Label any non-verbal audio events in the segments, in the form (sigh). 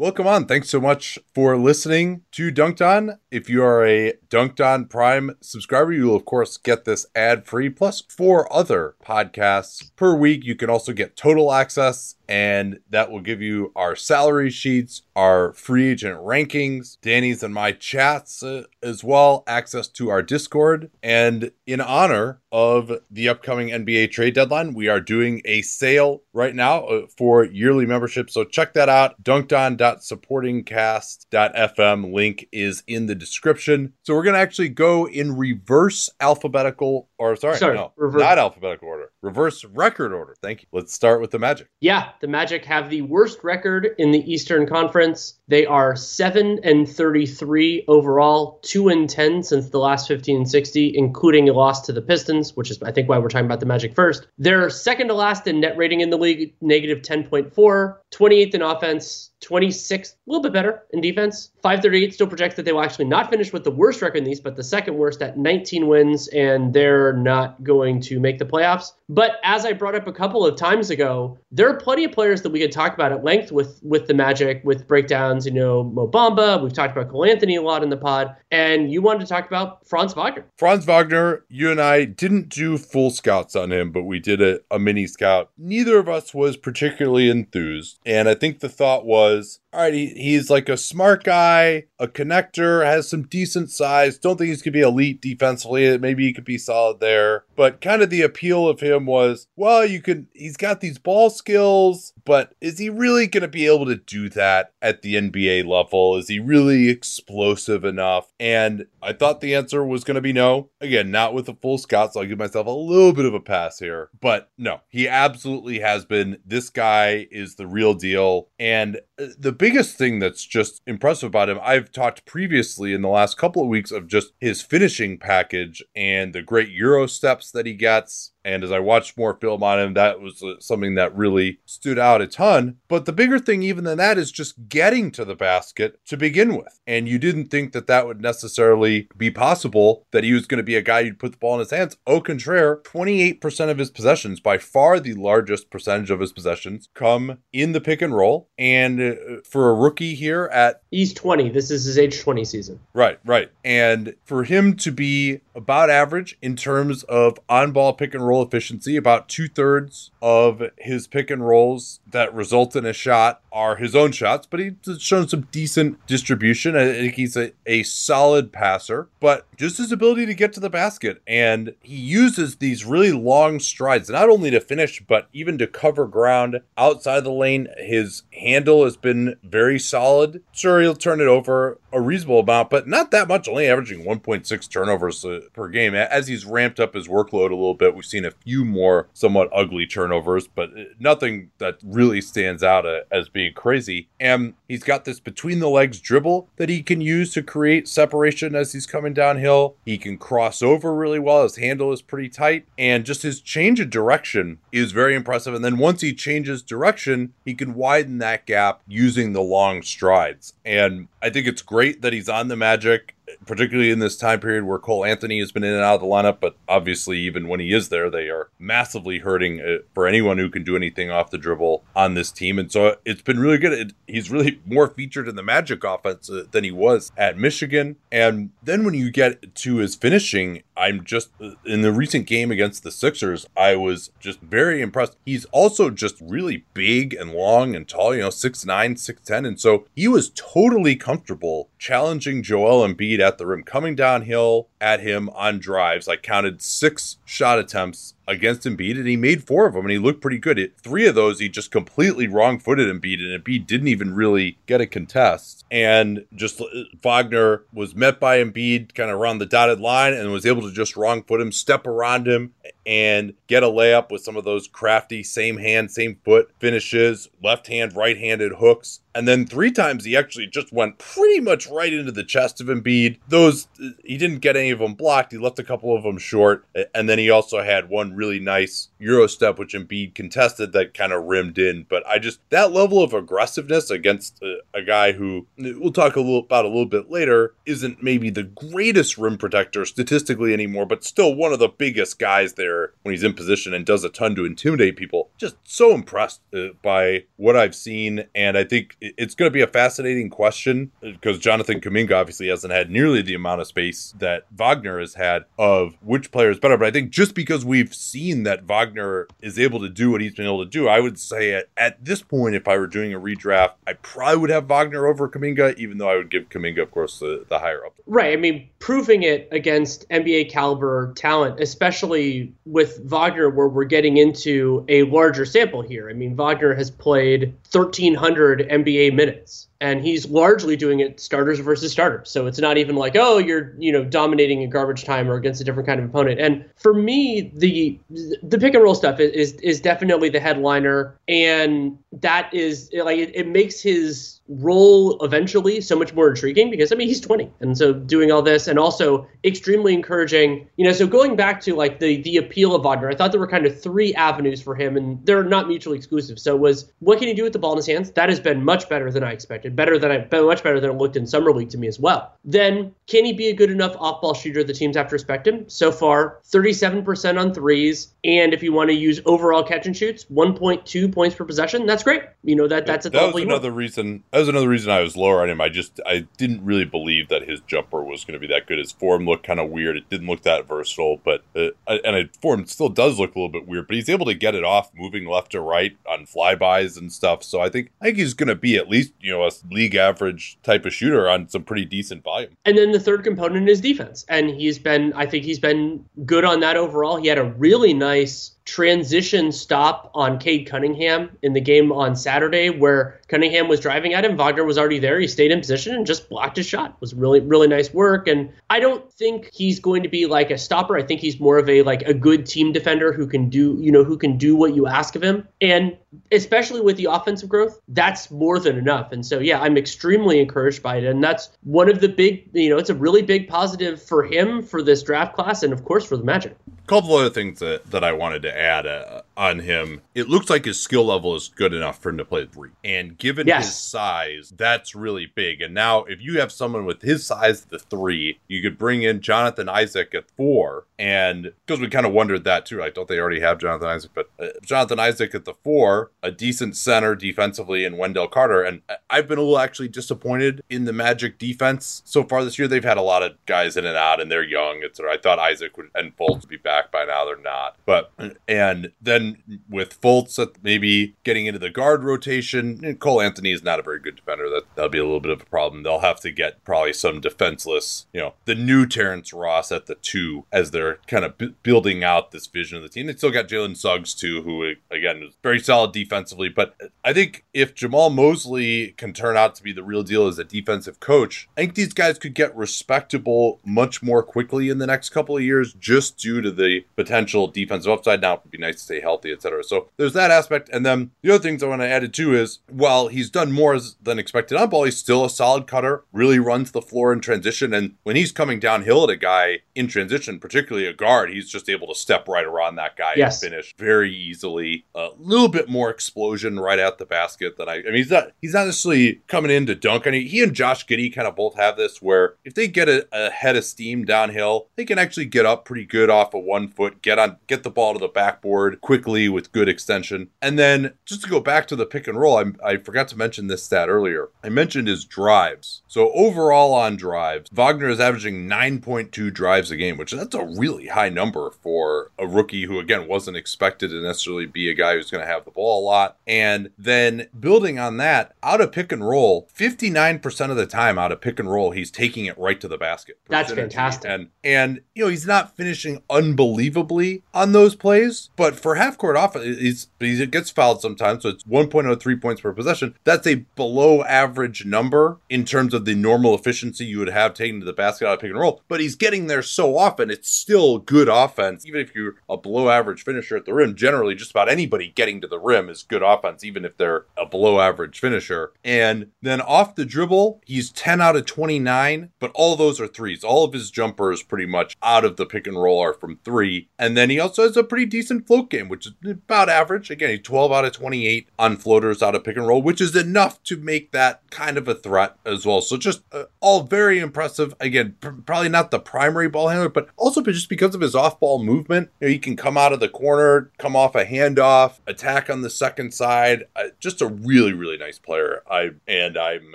Welcome on. Thanks so much for listening to Dunked On. If you are a Dunked On Prime subscriber, you will, of course, get this ad free plus four other podcasts per week. You can also get total access, and that will give you our salary sheets, our free agent rankings, Danny's and my chats uh, as well, access to our Discord. And in honor of the upcoming NBA trade deadline, we are doing a sale right now uh, for yearly membership. So check that out. Dunkedon.supportingcast.fm link is in the description. So we're going to actually go in reverse alphabetical, or sorry, Sorry, no, reverse. not alphabetical order, reverse record order. Thank you. Let's start with the Magic. Yeah, the Magic have the worst record in the Eastern Conference. They are 7 and 33 overall, 2 and 10 since the last 15 and 60, including a loss to the Pistons, which is I think why we're talking about the Magic first. They're second to last in net rating in the league, negative 10.4, 28th in offense, 26th, a little bit better in defense. 538 still projects that they will actually not finish with the worst record in these, but the second worst at 19 wins, and they're not going to make the playoffs. But as I brought up a couple of times ago, there are plenty of players that we could talk about at length with with the Magic, with breakdowns. You know, Mo Bamba. We've talked about Cole Anthony a lot in the pod, and you wanted to talk about Franz Wagner. Franz Wagner, you and I didn't do full scouts on him, but we did a, a mini scout. Neither of us was particularly enthused. And I think the thought was, was all right, he, he's like a smart guy, a connector, has some decent size. Don't think he's going to be elite defensively. Maybe he could be solid there. But kind of the appeal of him was, well, you can, he's got these ball skills, but is he really going to be able to do that at the NBA level? Is he really explosive enough? And I thought the answer was going to be no. Again, not with a full scout, so I'll give myself a little bit of a pass here. But no, he absolutely has been. This guy is the real deal. And uh, the biggest thing that's just impressive about him, I've talked previously in the last couple of weeks of just his finishing package and the great Euro steps that he gets. And as I watched more film on him, that was uh, something that really stood out a ton. But the bigger thing, even than that, is just getting to the basket to begin with. And you didn't think that that would necessarily be possible, that he was going to be a guy you'd put the ball in his hands. Au contraire, 28% of his possessions, by far the largest percentage of his possessions, come in the pick and roll. And uh, for a rookie here at He's 20. This is his age 20 season. Right, right. And for him to be about average in terms of on ball pick and roll efficiency, about two thirds of his pick and rolls that result in a shot are his own shots, but he's shown some decent distribution. I think he's a, a solid passer, but just his ability to get to the basket. And he uses these really long strides, not only to finish, but even to cover ground outside the lane. His handle has been very solid. Sure, he'll turn it over a reasonable amount, but not that much, only averaging 1.6 turnovers uh, per game. As he's ramped up his workload a little bit, we've seen a few more somewhat ugly turnovers, but uh, nothing that really stands out uh, as being crazy. And he's got this between the legs dribble that he can use to create separation as he's coming downhill. He can cross over really well. His handle is pretty tight, and just his change of direction is very impressive. And then once he changes direction, he can widen that gap using the long strides. And I think it's great that he's on the Magic particularly in this time period where Cole Anthony has been in and out of the lineup, but obviously, even when he is there, they are massively hurting uh, for anyone who can do anything off the dribble on this team. And so it's been really good. It, he's really more featured in the Magic offense uh, than he was at Michigan. And then when you get to his finishing, I'm just in the recent game against the Sixers, I was just very impressed. He's also just really big and long and tall, you know, 6'9, 6'10. And so he was totally comfortable challenging Joel Embiid at the rim, coming downhill at him on drives. I counted six shot attempts against Embiid, and he made four of them, and he looked pretty good. It, three of those, he just completely wrong-footed Embiid, and Embiid didn't even really get a contest. And just uh, Wagner was met by Embiid kind of around the dotted line and was able to just wrong-foot him, step around him, and get a layup with some of those crafty same hand, same foot finishes, left hand, right handed hooks. And then three times he actually just went pretty much right into the chest of Embiid. Those, he didn't get any of them blocked. He left a couple of them short. And then he also had one really nice Euro step, which Embiid contested that kind of rimmed in. But I just, that level of aggressiveness against a, a guy who we'll talk a little about a little bit later isn't maybe the greatest rim protector statistically anymore, but still one of the biggest guys there when he's in position and does a ton to intimidate people. Just so impressed uh, by what I've seen. And I think it's going to be a fascinating question because Jonathan Kuminga obviously hasn't had nearly the amount of space that Wagner has had of which player is better. But I think just because we've seen that Wagner is able to do what he's been able to do, I would say at, at this point, if I were doing a redraft, I probably would have Wagner over Kuminga, even though I would give Kuminga, of course, the, the higher up. Right. I mean, proving it against NBA caliber talent, especially with Wagner, where we're getting into a larger sample here. I mean, Wagner has played 1,300 NBA minutes and he's largely doing it starters versus starters. So it's not even like, oh, you're you know dominating in garbage time or against a different kind of opponent. And for me, the the pick and roll stuff is is definitely the headliner, and that is like it, it makes his role eventually so much more intriguing because I mean he's 20 and so doing all this and also extremely encouraging. You know so going back to like the the appeal of Wagner I thought there were kind of three avenues for him and they're not mutually exclusive. So was what can he do with the ball in his hands? That has been much better than I expected better than I much better than it looked in summer league to me as well then can he be a good enough off ball shooter the teams have to respect him so far 37% on threes and if you want to use overall catch and shoots 1.2 points per possession that's great you know that that's at the that was another reason that was another reason I was lower on him. I just I didn't really believe that his jumper was going to be that good. His form looked kind of weird. It didn't look that versatile, but uh, and his form still does look a little bit weird. But he's able to get it off, moving left to right on flybys and stuff. So I think I think he's going to be at least you know a league average type of shooter on some pretty decent volume. And then the third component is defense, and he's been I think he's been good on that overall. He had a really nice transition stop on Cade Cunningham in the game on Saturday, where Cunningham was driving at him. Wagner was already there. He stayed in position and just blocked his shot. It was really, really nice work. And I don't think he's going to be like a stopper. I think he's more of a like a good team defender who can do, you know, who can do what you ask of him. And especially with the offensive growth, that's more than enough. And so yeah, I'm extremely encouraged by it. And that's one of the big, you know, it's a really big positive for him for this draft class and of course for the Magic. A couple other things that, that I wanted to add uh, on him. It looks like his skill level is good enough for him to play three. And given yes. his size, that's really big. And now, if you have someone with his size, at the three, you could bring in Jonathan Isaac at four. And because we kind of wondered that too, like, don't they already have Jonathan Isaac? But uh, Jonathan Isaac at the four, a decent center defensively, and Wendell Carter. And I've been a little actually disappointed in the Magic defense so far this year. They've had a lot of guys in and out, and they're young. It's I thought Isaac would, and Fultz would be back by now. They're not. But and then with Fultz maybe getting into the guard rotation, Cole Anthony is not a very good defender. That that'll be a little bit of a problem. They'll have to get probably some defenseless, you know, the new Terrence Ross at the two as they're kind of b- building out this vision of the team. They still got Jalen Suggs too, who again is very solid defensively. But I think if Jamahl Mosley can turn out to be the real deal as a defensive coach, I think these guys could get respectable much more quickly in the next couple of years, just due to the potential defensive upside. Now it would be nice to stay healthy, etc. So there's that aspect. And then the other things I want to add too is while he's done more than expected on ball, he's still a solid cutter, really runs the floor in transition. And when he's coming downhill at a guy in transition, particularly a guard, he's just able to step right around that guy yes. and finish very easily. A little bit more explosion right at the basket than I. I mean, he's not he's not necessarily coming in to dunk. Mean, he and Josh Giddey kind of both have this where if they get a, a head of steam downhill, they can actually get up pretty good off of one foot, get on, get the ball to the backboard quick quickly with good extension. And then just to go back to the pick and roll, I, I forgot to mention this stat earlier. I mentioned his drives. So overall on drives, Wagner is averaging 9.2 drives a game, which that's a really high number for a rookie who, again, wasn't expected to necessarily be a guy who's going to have the ball a lot. And then building on that, out of pick and roll, 59% of the time out of pick and roll, he's taking it right to the basket. That's fantastic. And and you know, he's not finishing unbelievably on those plays, but for half court offense, he's he gets fouled sometimes, so it's 1.03 points per possession. That's a below average number in terms of the normal efficiency you would have taking to the basket out of pick and roll. But he's getting there so often, it's still good offense. Even if you're a below average finisher at the rim, generally just about anybody getting to the rim is good offense, even if they're a below average finisher. And then off the dribble, he's 10 out of 29, but all those are threes. All of his jumpers pretty much out of the pick and roll are from three. And then he also has a pretty decent float game, which is about average. Again, he's 12 out of 28 on floaters out of pick and roll, which is enough to make that kind of a threat as well. So just uh, all very impressive. Again, pr- probably not the primary ball handler, but also just because of his off ball movement. You know, he can come out of the corner, come off a handoff, attack on the second side. Uh, just a really, really nice player. I and I'm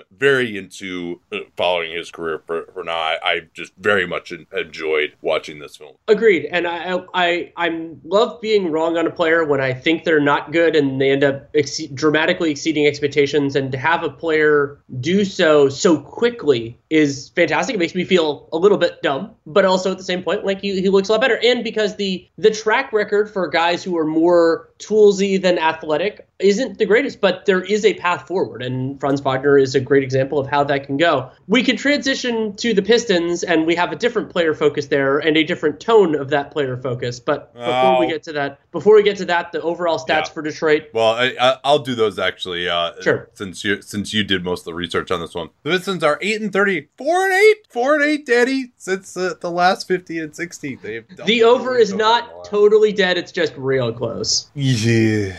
very into uh, following his career for, for now. I, I just very much enjoyed watching this film. Agreed, and I I I love being wrong on a player when I think they're not good and they end up ex- dramatically exceeding expectations. And to have a player do so so quickly is fantastic. It makes me feel a little bit dumb, but also at the same point, like he, he looks a lot better. And because the the track record for guys who are more toolsy than athletic isn't the greatest, but there is a path forward, and Franz Wagner is a great example of how that can go. We can transition to the Pistons, and we have a different player focus there and a different tone of that player focus. But before oh. we get to that, before we get to that, the overall stats yeah. for Detroit. Well, I, will do those actually. Uh, sure. Since you since you did most of the research on this one, the Pistons are eight and thirty, four and eight, four and eight, Daddy. Since uh, the last fifteen and sixteen, they've the over is not totally dead. It's just real close. Yeah,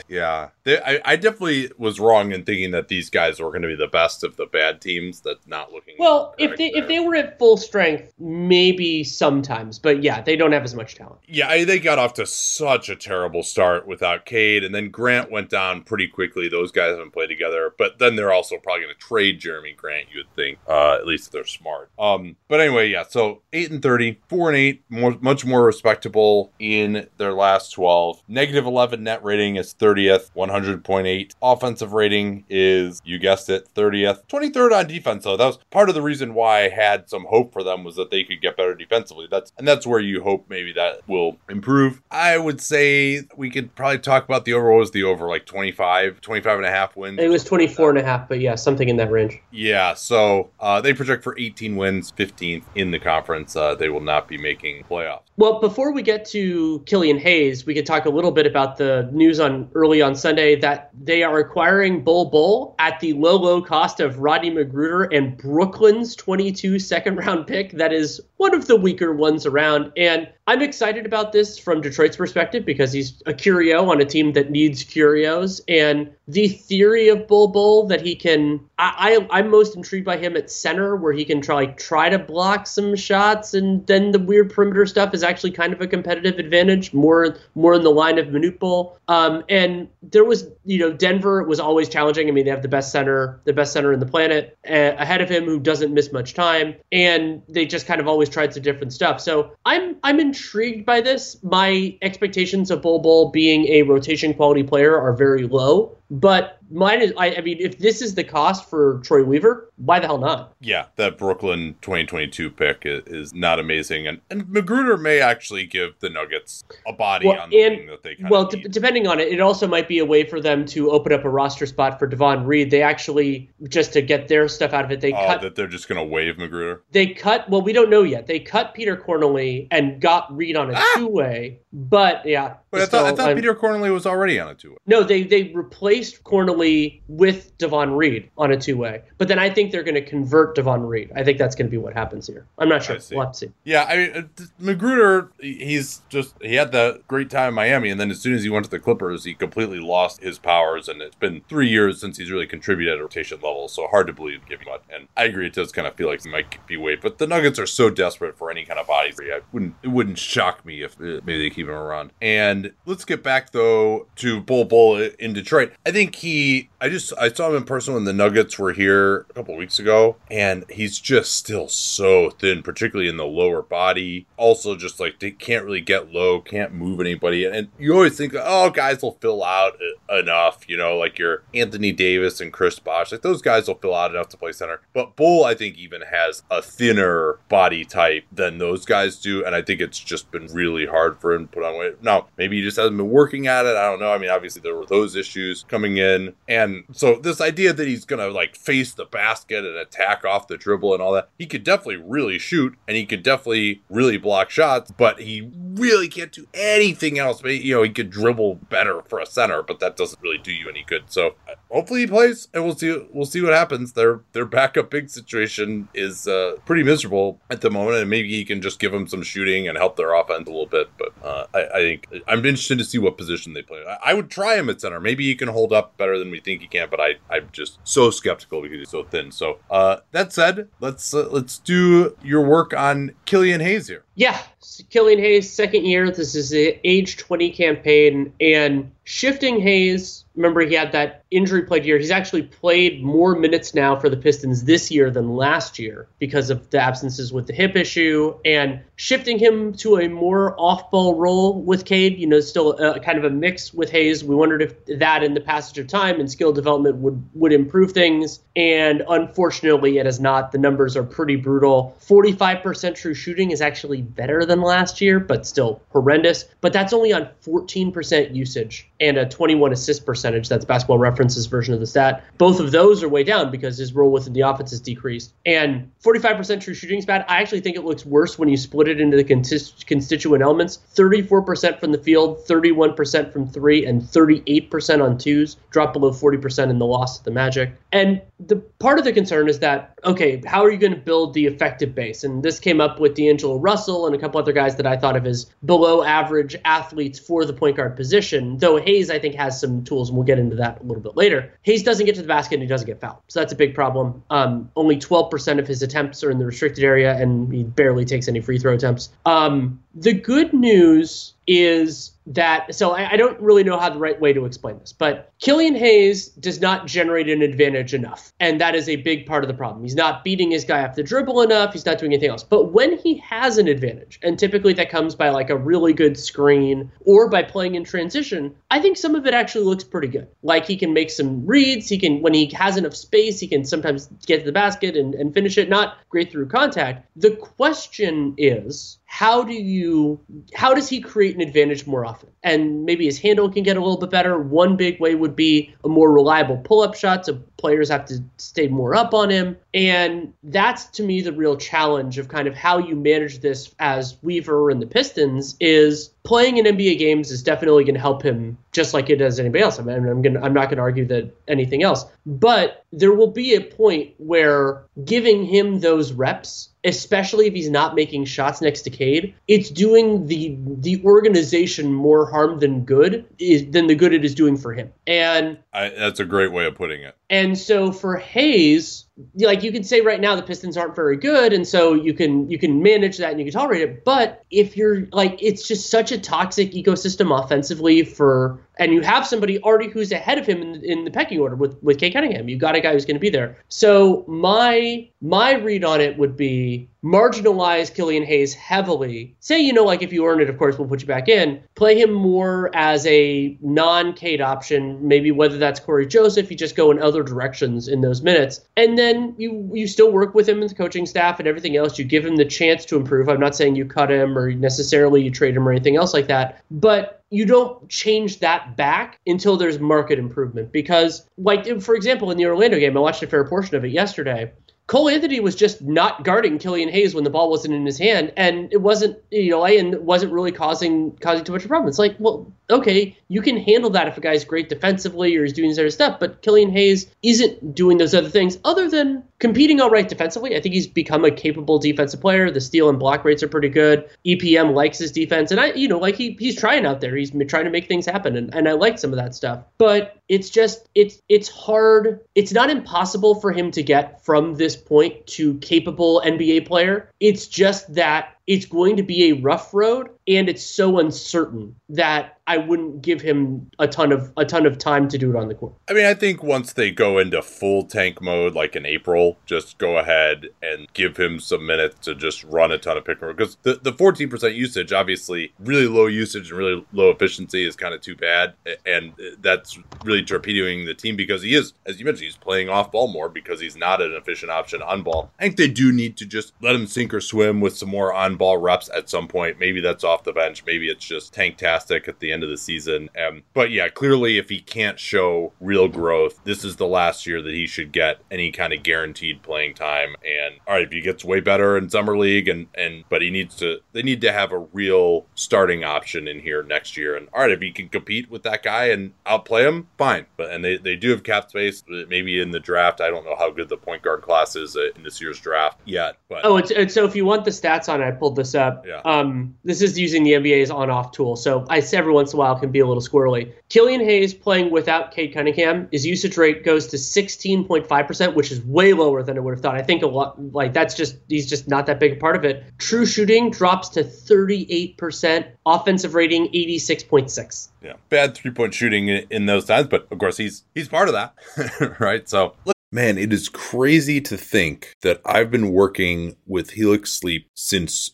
yeah. They, I, I definitely was wrong in thinking that these guys were going to be the best of the bad teams. That's not looking well. If they there. if they were at full strength, maybe sometimes, but yeah, they don't have as much talent. Yeah, I, they got off to such a terrible start without Cade, and then Grant went down pretty quickly. Those guys haven't played together, but then they're also probably going to trade Jerami Grant. You would think, uh, at least if they're smart. Um, but anyway, yeah. So eight and 30, four and eight, more much more respectable in their last twelve. Negative eleven net rating is thirtieth, one hundred point eight. Offensive rating is, you guessed it, 30th. 23rd on defense, though. That was part of the reason why I had some hope for them was that they could get better defensively. That's and that's where you hope maybe that will improve. I would say we could probably talk about the over. What was the over? Like 25, 25 and a half wins? It was 24 and a half, but yeah, something in that range. Yeah, so uh, they project for 18 wins, 15th in the conference. Uh, they will not be making playoffs. Well, before we get to Killian Hayes, we could talk a little bit about the news on early on Sunday that they are acquiring Bol Bol at the low, low cost of Rodney McGruder and Brooklyn's 22 second round pick. That is one of the weaker ones around. And I'm excited about this from Detroit's perspective because he's a curio on a team that needs curios. And the theory of Bol Bol that he can, I, I, am most intrigued by him at center where he can try, like, try to block some shots. And then the weird perimeter stuff is actually kind of a competitive advantage, more, more in the line of Manute Bol. Um, and there was, you know, Denver was always challenging. I mean, they have the best center, the best center in the planet uh, ahead of him who doesn't miss much time. And they just kind of always tried some different stuff. So I'm, I'm intrigued by this. My expectations of Bol Bol being a rotation quality player are very low. But mine is, I, I, mean, if this is the cost for Troy Weaver, why the hell not? Yeah, that Brooklyn 2022 pick is, is not amazing. And, and McGruder may actually give the Nuggets a body well, on the and, wing that they Well, d- depending on it, it also might be a way for them to open up a roster spot for Davon Reed. They actually, just to get their stuff out of it, they uh, cut. That they're just going to waive McGruder? They cut, well, we don't know yet. They cut Peter Cornelie and got Reed on a ah! two way. But yeah. But I thought, I thought Peter Cornelie was already on a two way. No, they, they replaced replaced Cornelie with Davon Reed on a two way. But then I think they're going to convert Davon Reed. I think that's going to be what happens here. I'm not sure. We'll have to see. Yeah, I mean, uh, McGruder, he's just, he had the great time in Miami. And then as soon as he went to the Clippers, he completely lost his powers. And it's been three years since he's really contributed at a rotation level. So hard to believe giving up. And I agree, it does kind of feel like he might be weight. But the Nuggets are so desperate for any kind of body. I wouldn't, it wouldn't shock me if uh, maybe they keep him around. And let's get back, though, to Bol Bol in Detroit. I think he, I just, I saw him in person when the Nuggets were here a couple weeks ago. And he's just still so thin, particularly in the lower body. Also, just like they can't really get low, can't move anybody. And you always think, oh, guys will fill out enough, you know, like your Anthony Davis and Chris Bosh. Like those guys will fill out enough to play center. But Bol, I think, even has a thinner body type than those guys do. And I think it's just been really hard for him to put on weight. Now, maybe he just hasn't been working at it. I don't know. I mean, obviously, there were those issues coming in. And so this idea that he's going to like face the basket and attack off the dribble and all that, he could definitely really shoot and he could definitely really block shots, but he really can't do anything else. But, you know, he could dribble better for a center, but that doesn't really do you any good. So hopefully he plays and we'll see, we'll see what happens. Their, their backup big situation is uh, pretty miserable at the moment. And maybe he can just give them some shooting and help their offense a little bit. But uh, I, I, think I'm interested to see what position they play. I, I, would try him at center. Maybe he can hold up better than we think he can, but I, I'm just so skeptical because he's so thin. So uh, that said, let's uh, let's do your work on Killian Hayes here. Yeah, Killian Hayes, second year. This is the age 20 campaign, and shifting Hayes remember he had that injury played year. He's actually played more minutes now for the Pistons this year than last year because of the absences with the hip issue and shifting him to a more off-ball role with Cade. You know, still a, kind of a mix with Hayes. We wondered if that, in the passage of time and skill development, would would improve things. And unfortunately, it has not. The numbers are pretty brutal. 45% true shooting is actually better than last year, but still horrendous. But that's only on 14% usage and a 21 assist percentage. That's Basketball References version of the stat. Both of those are way down because his role within the offense has decreased. And 45% true shooting is bad. I actually think it looks worse when you split it into the constituent elements 34% from the field, 31% from three, and 38% on twos. Drop below 40% in the loss to the Magic. And the part of the concern is that, okay, how are you going to build the effective base? And this came up with D'Angelo Russell and a couple other guys that I thought of as below average athletes for the point guard position, though Hayes, I think, has some tools and we'll get into that a little bit later. Hayes doesn't get to the basket and he doesn't get fouled. So that's a big problem. Um, only 12% of his attempts are in the restricted area, and he barely takes any free throw attempts. Um, the good news is that so I, I, don't really know how the right way to explain this, but Killian Hayes does not generate an advantage enough, and that is a big part of the problem. He's not beating his guy off the dribble enough. He's not doing anything else. But when he has an advantage, and typically that comes by like a really good screen or by playing in transition, I think some of it actually looks pretty good. Like he can make some reads. He can when he has enough space, he can sometimes get to the basket and, and finish it. Not great through contact. The question is how do you how does he create an advantage more often? And maybe his handle can get a little bit better. One big way would be a more reliable pull-up shot so players have to stay more up on him. And that's to me the real challenge of kind of how you manage this as weaver and the pistons is playing in nba games is definitely going to help him just like it does anybody else i mean i'm going i'm not going to argue that anything else but there will be a point where giving him those reps especially if he's not making shots next to Cade, it's doing the the organization more harm than good is than the good it is doing for him. And I, that's a great way of putting it. And so for Hayes, like you can say right now the Pistons aren't very good, and so you can you can manage that and you can tolerate it. But if you're like it's just such a toxic ecosystem offensively for and you have somebody already who's ahead of him in, in the pecking order with with Cade Cunningham. You've got a guy who's going to be there. So my my read on it would be marginalize Killian Hayes heavily. Say you know like if you earn it, of course we'll put you back in. Play him more as a non Cade option, maybe whether that's Cory Joseph. You just go in other directions in those minutes, and then you you still work with him and the coaching staff and everything else. You give him the chance to improve. I'm not saying you cut him or necessarily you trade him or anything else like that, but you don't change that back until there's market improvement because like for example in the orlando game i watched a fair portion of it yesterday Cole Anthony was just not guarding Killian Hayes when the ball wasn't in his hand, and it wasn't you know and wasn't really causing causing too much of a problem. It's like, well, okay, you can handle that if a guy's great defensively or he's doing this other stuff, but Killian Hayes isn't doing those other things other than competing all right defensively. I think he's become a capable defensive player. The steal and block rates are pretty good. EPM likes his defense, and I, you know, like he he's trying out there. He's trying to make things happen, and, and I like some of that stuff. But it's just it's it's hard. It's not impossible for him to get from this point to capable NBA player. It's just that it's going to be a rough road and it's so uncertain that I wouldn't give him a ton of a ton of time to do it on the court. I mean, I think once they go into full tank mode, like in April, just go ahead and give him some minutes to just run a ton of pick and roll. Because the, the 14% usage, obviously, really low usage and really low efficiency is kind of too bad. And that's really torpedoing the team because he is, as you mentioned, he's playing off ball more because he's not an efficient option on ball. I think they do need to just let him sink or swim with some more on ball reps at some point. Maybe that's off the bench. Maybe it's just tanktastic at the end of the season. Um, but yeah, clearly, if he can't show real growth, this is the last year that he should get any kind of guaranteed playing time. And all right, if he gets way better in summer league, and and but he needs to, they need to have a real starting option in here next year. And all right, if he can compete with that guy and outplay him, fine. But and they they do have cap space. Maybe in the draft, I don't know how good the point guard class is in this year's draft yet. But oh, it's, it's so if you want the stats on, it, I pulled this up. Yeah. Um, this is using the NBA's on-off tool, so I every once in a while can be a little squirrely. Killian Hayes playing without Cade Cunningham, his usage rate goes to 16.5%, which is way lower than I would have thought. I think a lot like that's just he's just not that big a part of it. True shooting drops to 38%, offensive rating 86.6. Yeah, bad three-point shooting in, in those times, but of course he's he's part of that, (laughs) right? So Man, it is crazy to think that I've been working with Helix Sleep since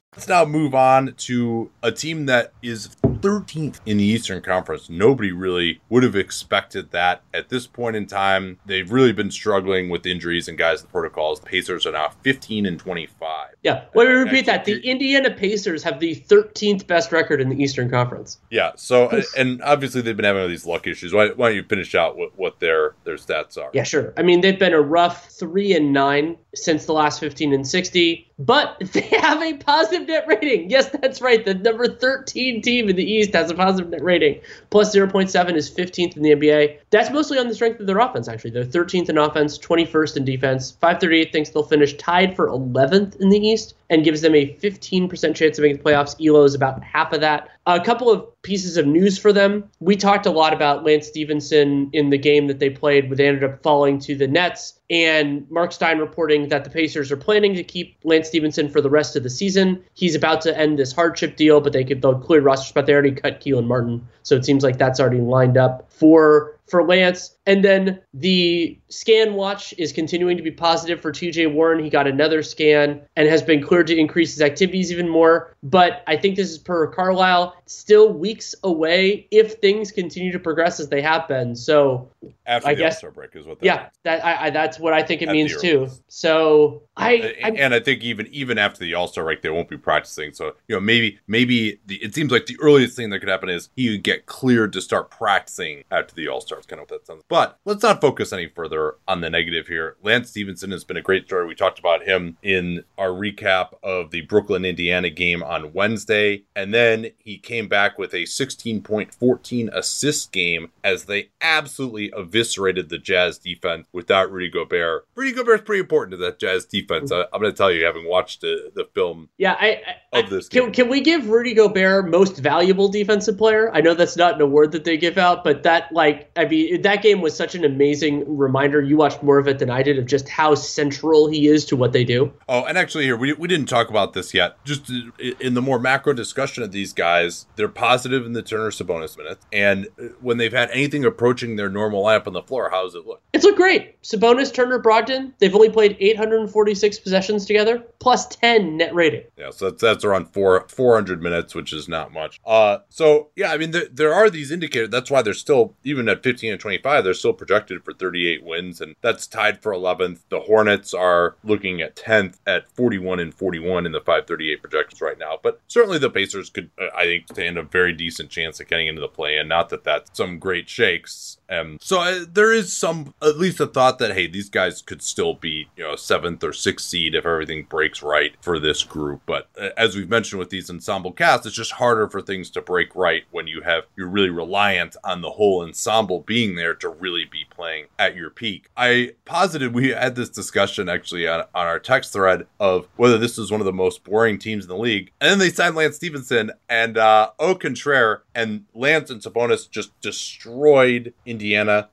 Let's now move on to a team that is 13th in the Eastern Conference. Nobody really would have expected that at this point in time. They've really been struggling with injuries and guys in the protocols. The Pacers are now 15 and 25. Yeah, let me uh, repeat that. The Indiana Pacers have the 13th best record in the Eastern Conference. Yeah, so and obviously they've been having all these luck issues. Why, why don't you finish out what, what their their stats are? Yeah, sure. I mean, they've been a rough three and nine since the last 15 and 60, but (laughs) they have a positive net rating. Yes, that's right. The number 13 team in the East has a positive net rating. Plus 0.7 is 15th in the NBA. That's mostly on the strength of their offense, actually. They're 13th in offense, 21st in defense. 538 thinks they'll finish tied for 11th in the East and gives them a 15% chance of making the playoffs. Elo is about half of that. A couple of pieces of news for them. We talked a lot about Lance Stephenson in the game that they played, where they ended up falling to the Nets. And Marc Stein reporting that the Pacers are planning to keep Lance Stephenson for the rest of the season. He's about to end this hardship deal, but they could they'll clear roster spot. They already cut Kelan Martin, so it seems like that's already lined up for for Lance. And then the scan watch is continuing to be positive for TJ Warren. He got another scan and has been cleared to increase his activities even more. But I think this is per Carlisle, still weeks away if things continue to progress as they have been. So after I the guess, All-Star break is what that yeah, means. that I, I, that's what I think it At means too. So I, I and I think even even after the All Star break, they won't be practicing. So you know, maybe maybe the, it seems like the earliest thing that could happen is he would get cleared to start practicing after the All Star. It's Kind of what that sounds. But let's not focus any further on the negative here. Lance Stephenson has been a great story. We talked about him in our recap of the Brooklyn Indiana game on Wednesday, and then he came back with a 16.14 assist game as they absolutely eviscerated the Jazz defense without Rudy Gobert. Rudy Gobert's pretty important to that Jazz defense. I, I'm going to tell you, having watched the, the film yeah, I, I of this can, game. can we give Rudy Gobert most valuable defensive player? I know that's not an award that they give out, but that like I mean that game was such an amazing reminder. You watched more of it than I did of just how central he is to what they do. Oh, and actually, here we, we didn't talk about this yet. Just uh, in the more macro discussion of these guys, they're positive in the Turner Sabonis minutes, and when they've had anything approaching their normal lineup on the floor, how does it look? It's looked great. Sabonis, Turner, Brogdon. They've only played 846 possessions together, plus 10 net rating. Yeah, so that's that's around four four hundred minutes, which is not much. Uh, so yeah, I mean there, there are these indicators. That's why they're still even at fifteen and twenty five, they're still projected for thirty eight wins, and that's tied for eleventh. The Hornets are looking at tenth at forty one and forty one in the five thirty eight projections right now. But certainly the Pacers could, uh, I think, stand a very decent chance at getting into the play, and not that that's some great shakes. Um, so uh, there is some, at least a thought that hey, these guys could still be, you know, seventh or sixth seed if everything breaks right for this group. But uh, as we've mentioned with these ensemble casts, it's just harder for things to break right when you have you're really reliant on the whole ensemble being there to really be playing at your peak. I posited we had this discussion actually on, on our text thread of whether this is one of the most boring teams in the league, and then they signed Lance Stephenson and uh, Au contraire, and Lance and Sabonis just destroyed Indiana.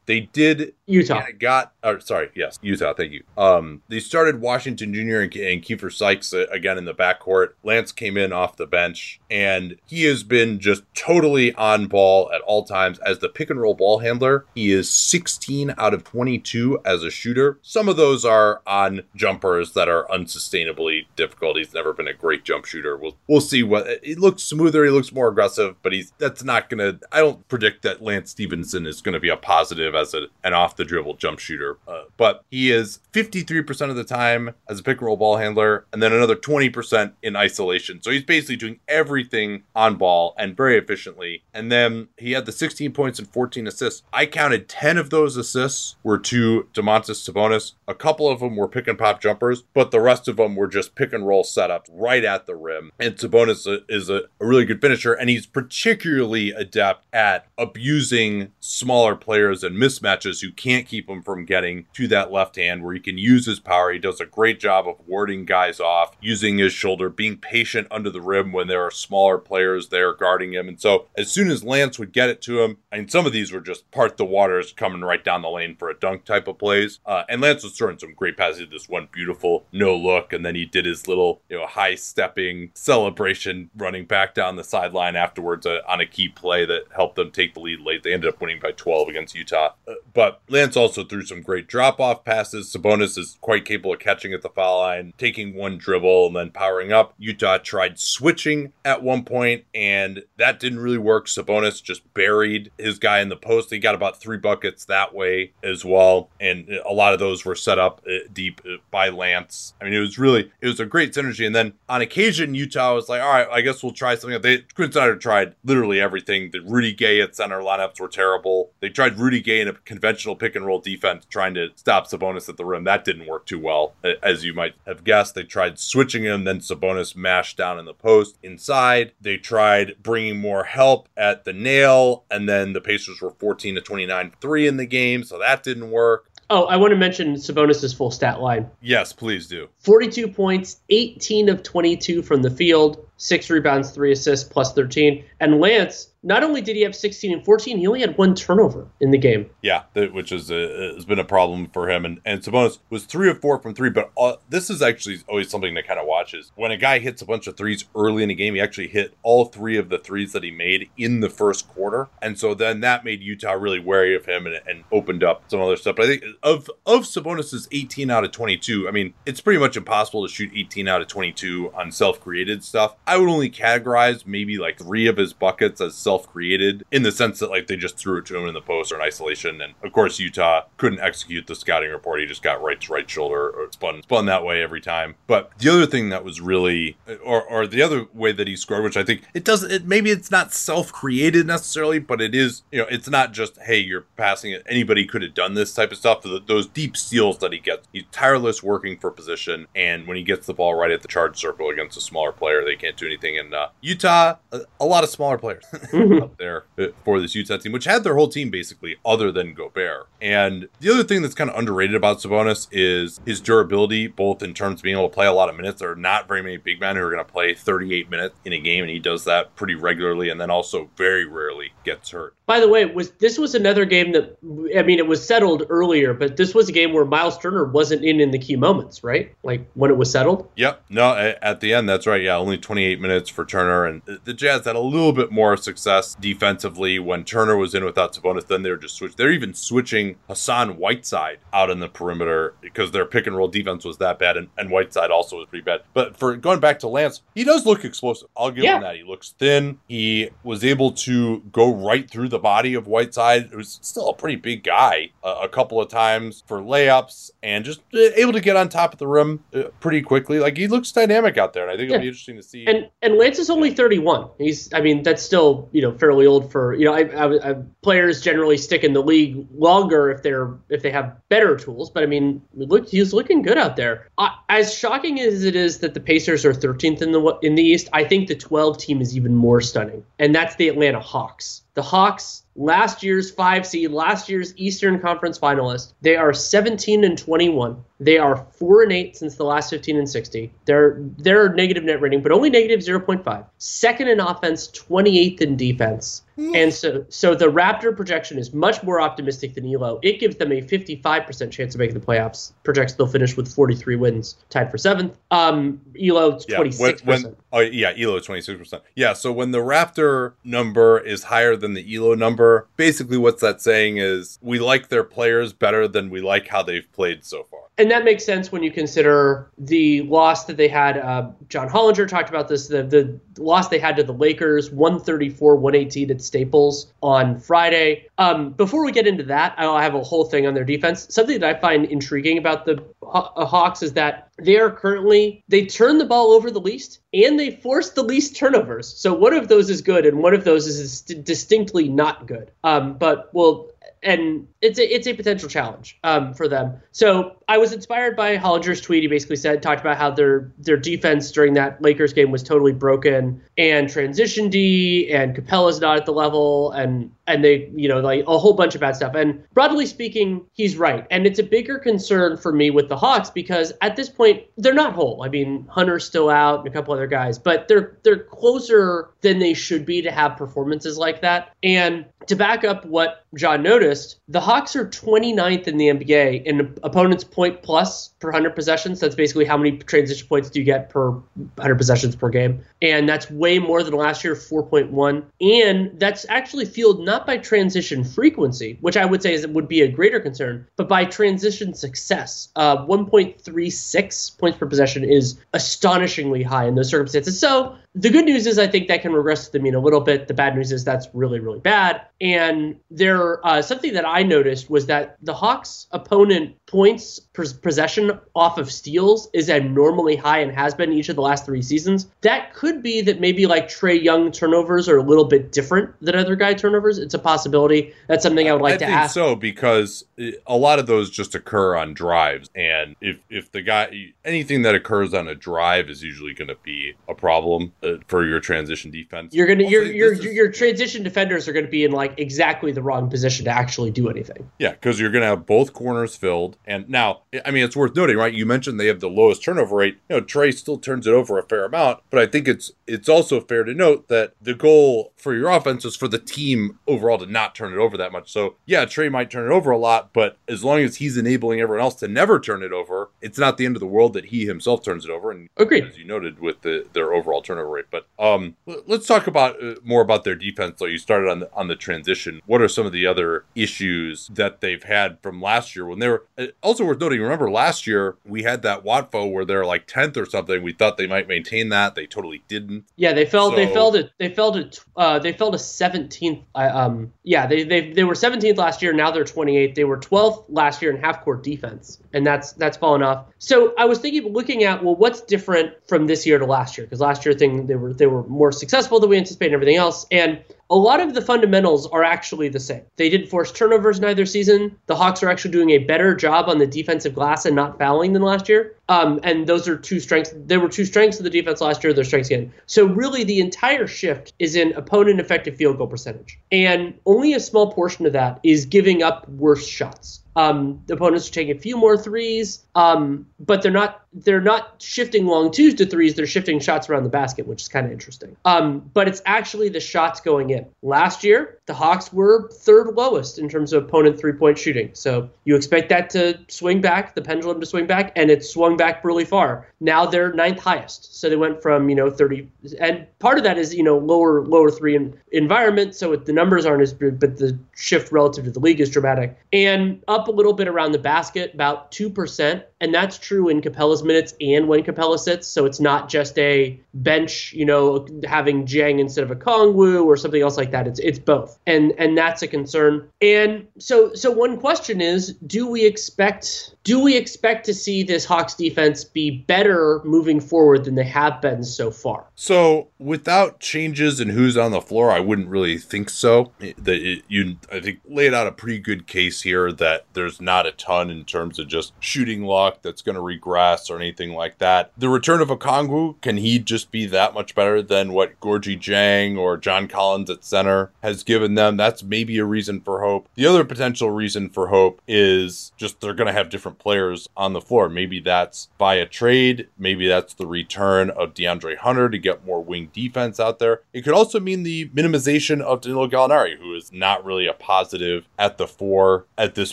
They did Utah. yeah, got. Or sorry, yes, Utah. Thank you. Um, they started Washington Jr. and, and Keifer Sykes uh, again in the backcourt. Lance came in off the bench, and he has been just totally on ball at all times as the pick and roll ball handler. He is 16 out of 22 as a shooter. Some of those are on jumpers that are unsustainably difficult. He's never been a great jump shooter. We'll we'll see what he looks smoother. He looks more aggressive, but he's that's not gonna. I don't predict that Lance Stephenson is going to be a positive as a, an off the dribble jump shooter. Uh, but he is 53% of the time as a pick and roll ball handler, and then another 20% in isolation. So he's basically doing everything on ball and very efficiently. And then he had the 16 points and 14 assists. I counted 10 of those assists were to Domantas Sabonis. A couple of them were pick and pop jumpers, but the rest of them were just pick and roll setups right at the rim. And Sabonis is a, a really good finisher, and he's particularly adept at abusing smaller players and mismatches who can't can't keep him from getting to that left hand where he can use his power. He does a great job of warding guys off, using his shoulder, being patient under the rim when there are smaller players there guarding him. And so as soon as Lance would get it to him, I mean, some of these were just part the waters coming right down the lane for a dunk type of plays. Uh, and Lance was throwing some great passes. This one beautiful no look, and then he did his little, you know, high stepping celebration running back down the sideline afterwards uh, on a key play that helped them take the lead late. They ended up winning by 12 against Utah. Uh, but Lance also threw some great drop off passes. Sabonis is quite capable of catching at the foul line, taking one dribble, and then powering up. Utah tried switching at one point, and that didn't really work. Sabonis just buried his guy in the post. He got about three buckets that way as well. And a lot of those were set up uh, deep uh, by Lance. I mean, it was really, it was a great synergy. And then on occasion, Utah was like, all right, I guess we'll try something. They, Quinn Snyder tried literally everything. The Rudy Gay at center lineups were terrible. They tried Rudy Gay in a conventional pick and roll defense, trying to stop Sabonis at the rim. That didn't work too well, as you might have guessed. They tried switching him, then Sabonis mashed down in the post inside. They tried bringing more help at the nail, and then the Pacers were 14 to 29 3 in the game, so that didn't work. Oh, I want to mention Sabonis' full stat line. Yes, please do. 42 points, 18 of 22 from the field, six rebounds, three assists, plus 13. And Lance, not only did he have 16 and 14, he only had one turnover in the game. Yeah, which is a, has been a problem for him. And, and Sabonis was three of four from three, but uh, this is actually always something that kind of watches. When a guy hits a bunch of threes early in the game, he actually hit all three of the threes that he made in the first quarter. And so then that made Utah really wary of him and, and opened up some other stuff. But I think of, of Sabonis's 18 out of 22, I mean, it's pretty much impossible to shoot 18 out of 22 on self created stuff. I would only categorize maybe like three of his buckets as self created in the sense that like they just threw it to him in the post or in isolation. And of course, Utah couldn't execute the scouting report. He just got right to right shoulder or spun spun that way every time. But the other thing that was really, or or the other way that he scored, which I think it does, it maybe it's not self created necessarily, but it is. You know, it's not just hey you're passing it. Anybody could have done this type of stuff. Those deep steals that he gets, he's tireless working for position, and when he gets the ball right at the charge circle against a smaller player, they can't do anything. And uh, Utah, a, a, lot of smaller players (laughs) up there for this Utah team, which had their whole team basically other than Gobert. And the other thing that's kind of underrated about Sabonis is his durability, both in terms of being able to play a lot of minutes. There are not very many big men who are going to play 38 minutes in a game, and he does that pretty regularly, and then also very rarely gets hurt. By the way, was this was another game that I mean it was settled earlier, but this was a game where Miles Turner wasn't in in the key moments, right? Like when it was settled. Yep. No, at the end, that's right. Yeah, only 28 minutes for Turner, and the Jazz had a little bit more success defensively when Turner was in without Sabonis. Then they were just switched. They're even switching Hassan Whiteside out in the perimeter because their pick and roll defense was that bad, and, and Whiteside also was pretty bad. But for going back to Lance, he does look explosive. I'll give yeah. him that. He looks thin. He was able to go right through the body of Whiteside. It was still a pretty big guy uh, a couple of times for layups and just uh, able to get on top of the rim uh, pretty quickly. Like he looks dynamic out there, and I think it'll be interesting to see. And and Lance is only 31. He's I mean that's still you know fairly old for you know I, I, I, players generally stick in the league longer if they're if they have better tools. But I mean look he's looking good out there. Uh, as shocking as it is that the Pacers are 13th in the in the East, I think the 12 team is even more stunning, and that's the Atlanta Hawks. The Hawks last year's five seed, last year's Eastern Conference finalist. They are 17 and 21. They are four and eight since the last 15 and 60. They're they're negative net rating, but only negative 0.5. Second in offense, 28th in defense. And so, so the Raptor projection is much more optimistic than Elo. It gives them a 55% chance of making the playoffs. Projects they'll finish with 43 wins, tied for seventh. Um, Elo 26%. Yeah, when, when, oh yeah, Elo 26%. Yeah, so when the Raptor number is higher than the Elo number, basically what's that saying is we like their players better than we like how they've played so far and that makes sense when you consider the loss that they had. Uh, John Hollinger talked about this. The, the loss they had to the Lakers, 134 118 at Staples on Friday. Um, before we get into that, I have a whole thing on their defense. Something that I find intriguing about the uh, Hawks is that they are currently, they turn the ball over the least and they force the least turnovers. So one of those is good and one of those is distinctly not good. Um, but we'll and it's a it's a potential challenge um, for them. So I was inspired by Hollinger's tweet. He basically said talked about how their their defense during that Lakers game was totally broken, and transition D and Capela's not at the level, and and they you know like a whole bunch of bad stuff. And broadly speaking, he's right, and it's a bigger concern for me with the Hawks because at this point they're not whole. I mean Hunter's still out and a couple other guys, but they're they're closer than they should be to have performances like that. And to back up what John noticed, the Hawks are 29th in the NBA in opponents' point plus per 100 possessions. That's basically how many transition points do you get per 100 possessions per game. And that's way more than last year, 4.1. And that's actually fueled not by transition frequency, which I would say is would be a greater concern, but by transition success. Uh, 1.36 points per possession is astonishingly high in those circumstances. So the good news is I think that can regress the mean a little bit. The bad news is that's really, really bad. And there, uh, something that I noticed was that the Hawks' opponent points per possession off of steals is abnormally high and has been each of the last three seasons. That could be that maybe like Trae Young turnovers are a little bit different than other guy turnovers. It's a possibility. That's something I would like I to think ask. so because a lot of those just occur on drives, and if if the guy anything that occurs on a drive is usually going to be a problem uh, for your transition defense. You're gonna Also, your your is- your transition defenders are gonna be in like exactly the wrong position to actually do anything. Yeah, because you're going to have both corners filled. And now, I mean, it's worth noting, right? You mentioned they have the lowest turnover rate. You know, Trae still turns it over a fair amount, but I think it's it's also fair to note that the goal for your offense is for the team overall to not turn it over that much. So yeah, Trae might turn it over a lot, but as long as he's enabling everyone else to never turn it over, it's not the end of the world that he himself turns it over. And Agreed. as you noted with the their overall turnover rate. But um, let's talk about uh, more about their defense. So you started on the on the transition. What are some of the other issues that they've had from last year when they were uh, also worth noting? Remember last year we had that Watfo where they're like tenth or something. We thought they might maintain that. They totally didn't. Yeah, they fell. they So- fell to. They fell to. Uh, they fell to seventeenth. Uh, um, yeah, they they they were seventeenth last year. Now they're twenty eighth. They were twelfth last year in half court defense, and that's that's fallen off. So I was thinking, looking at well, what's different from this year to last year? Because last year thing they were they were more successful than we anticipated, and everything else, and a lot of the fundamentals are actually the same. They didn't force turnovers in either season. The Hawks are actually doing a better job on the defensive glass and not fouling than last year. Um, and those are two strengths. There were two strengths of the defense last year. Their strengths again. So really, the entire shift is in opponent effective field goal percentage, and only a small portion of that is giving up worse shots. Um, the opponents are taking a few more threes, um, but they're not they're not shifting long twos to threes. They're shifting shots around the basket, which is kind of interesting. Um, but it's actually the shots going in. Last year, the Hawks were third lowest in terms of opponent three point shooting. So you expect that to swing back, the pendulum to swing back, and it swung back really far. Now they're ninth highest. So they went from you know 30, and part of that is you know lower lower three in, environment. So it, the numbers aren't as big, but the shift relative to the league is dramatic. And up a little bit around the basket, about two percent, and that's true in Capela's minutes and when Capela sits. So it's not just a bench, you know, having Dieng instead of Okongwu or something else like that. It's it's both, and and that's a concern. And so so one question is, do we expect do we expect to see this Hawks defense be better moving forward than they have been so far? So without changes in who's on the floor, I wouldn't really think so. That you, I think, laid out a pretty good case here that there's not a ton in terms of just shooting luck that's going to regress or anything like that. The return of Okongwu, can he just be that much better than what Gorgui Dieng or John Collins at center has given them? That's maybe a reason for hope. The other potential reason for hope is just they're going to have different players on the floor. Maybe that's via trade. Maybe that's the return of DeAndre Hunter to get more wing defense out there. It could also mean the minimization of Danilo Gallinari, who is not really a positive at the four at this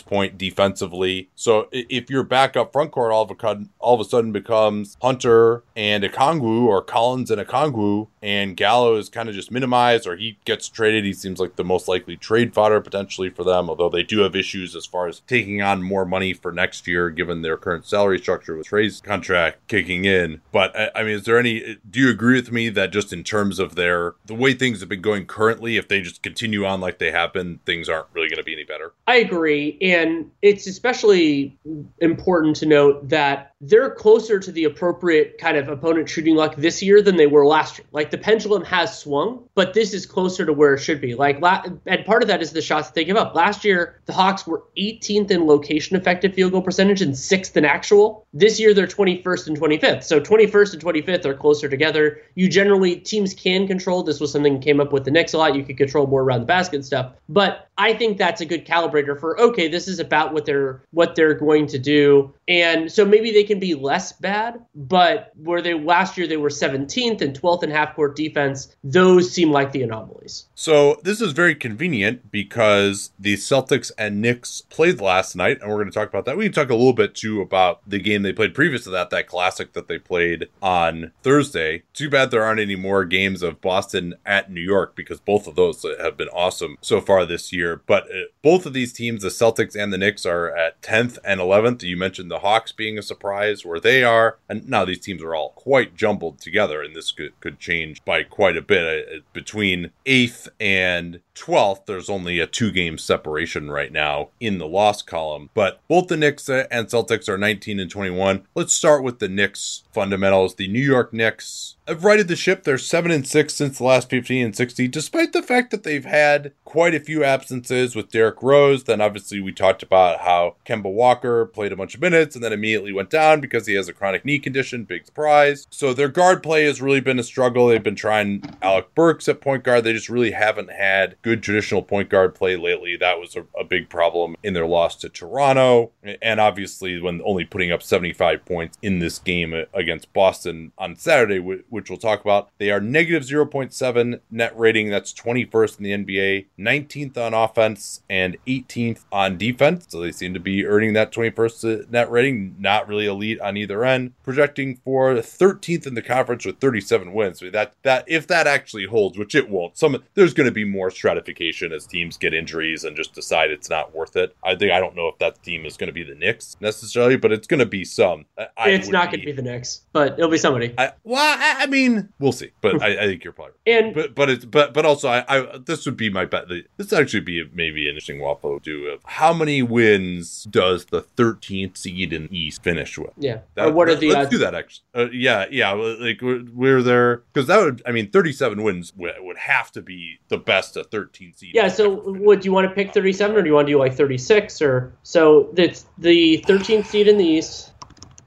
point defensively. So if your backup front court all of a sudden, all of a sudden becomes Hunter and a Okongwu or Collins and a Okongwu, and Gallo is kind of just minimized or he gets traded, he seems like the most likely trade fodder potentially for them, although they do have issues as far as taking on more money for next year given their current salary structure with Trae's contract kicking in. But I, I mean, is there any? Do you agree with me that just in terms of their the way things have been going currently, if they just continue on like they have been, things aren't really going to be any better? I agree. And it's especially important to note that they're closer to the appropriate kind of opponent shooting luck this year than they were last year. Like the pendulum has swung, but this is closer to where it should be. Like, and part of that is the shots that they give up. Last year, the Hawks were 18th in location effective field goal percentage and sixth in actual. This year, they're 21st and 25th. So 21st and 25th are closer together. You generally teams can control. This was something came up with the Knicks a lot. You could control more around the basket stuff, but I think that's a good calibrator for okay, this is about what they're what they're going to do. And so maybe they can be less bad, but where they last year they were 17th and 12th in half court defense, those seem like the anomalies. So this is very convenient because the Celtics and Knicks played last night, and we're going to talk about that. We can talk a little bit too about the game they played previous to that, that classic that they played on Thursday. Too bad there aren't any more games of Boston at New York because both of those have been awesome so far this year. But uh, both of these teams, the Celtics and the Knicks, are at 10th and 11th. You mentioned the Hawks being a surprise where they are. And now these teams are all quite jumbled together, and this could, could change by quite a bit. Uh, between 8th and 12th, there's only a two game separation right now in the loss column. But both the Knicks uh, and Celtics are 19 and 21. Let's start with the Knicks fundamentals. The New York Knicks have righted the ship. They're 7 and 6 since the last 15 and 60, despite the fact that they've had quite a few absences with Derrick Rose. Then obviously we talked about how Kemba Walker played a bunch of minutes and then immediately went down because he has a chronic knee condition. Big surprise. So their guard play has really been a struggle. They've been trying Alec Burks at point guard. They just really haven't had good traditional point guard play lately. That was a, a big problem in their loss to Toronto. And obviously when only putting up 75 points in this game against Boston on Saturday, which we'll talk about. They are negative 0.7 net rating. That's 21st in the NBA, 19th on offense, and 18th on defense. So they seem to be earning that 21st uh, net rating. Not really elite on either end. Projecting for 13th in the conference with 37 wins. So that that if that actually holds, which it won't, some there's going to be more stratification as teams get injuries and just decide it's not worth it. I think I don't know if that team is going to be the Knicks necessarily, but it's going to be some. I it's not going to be the Knicks, but it'll be somebody. I, well, I, I mean, we'll see, but (laughs) I, I, think you're probably right. and but but it's but but also I, I this would be my bet. This actually be maybe an interesting waffle do of how many wins does the 13th seed in East finish with? Yeah, that, or what are the let's odds? do that actually. Uh, yeah, yeah, like we're, we're there because that would I mean 37 wins would, would have to be the best of 13 seed. Yeah, so would you want to pick 37 or do you want to do like 36 or so? That's the 13th seed in the East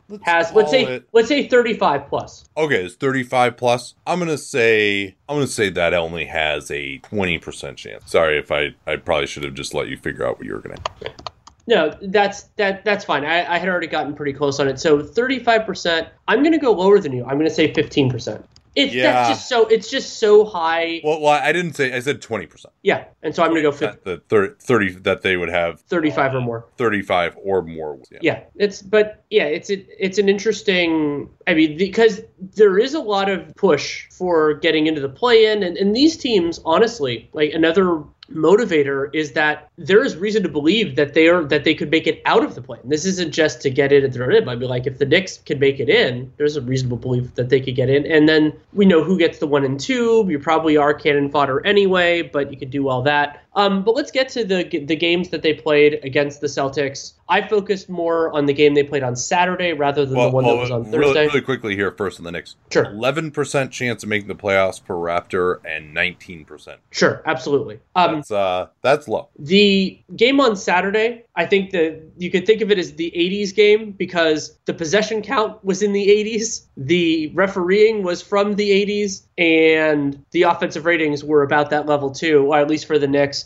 let's has let's say it, let's say 35 plus. Okay, it's 35 plus. I'm gonna say I'm gonna say that only has a 20 percent chance. Sorry if I I probably should have just let you figure out what you were gonna. No, that's that that's fine. I, I had already gotten pretty close on it. So 35 percent. I'm gonna go lower than you. I'm gonna say 15 percent. It's yeah. that's just so it's just so high. Well, well, I didn't say I said twenty percent. Yeah, and so I'm gonna go 50. the 30, 30 that they would have thirty five or more. Thirty five or more. Yeah. yeah, it's but yeah, it's it, it's an interesting. I mean, because there is a lot of push for getting into the play in, and, and these teams, honestly, like another motivator is that there is reason to believe that they are that they could make it out of the play. this isn't just to get in and throw it in. I'd be like, if the Knicks can make it in, there's a reasonable belief that they could get in. And then we know who gets the one and two. You probably are cannon fodder anyway, but you could do all that. Um, but let's get to the the games that they played against the Celtics. I focused more on the game they played on Saturday rather than well, the one well, that was on Thursday. Really, really quickly here, first on the Knicks. Sure. Eleven percent chance of making the playoffs per Raptor, and nineteen percent. Sure, absolutely. Um, that's uh, that's low. The game on Saturday, I think that you could think of it as the '80s game because the possession count was in the '80s, the refereeing was from the '80s, and the offensive ratings were about that level too, or at least for the Knicks.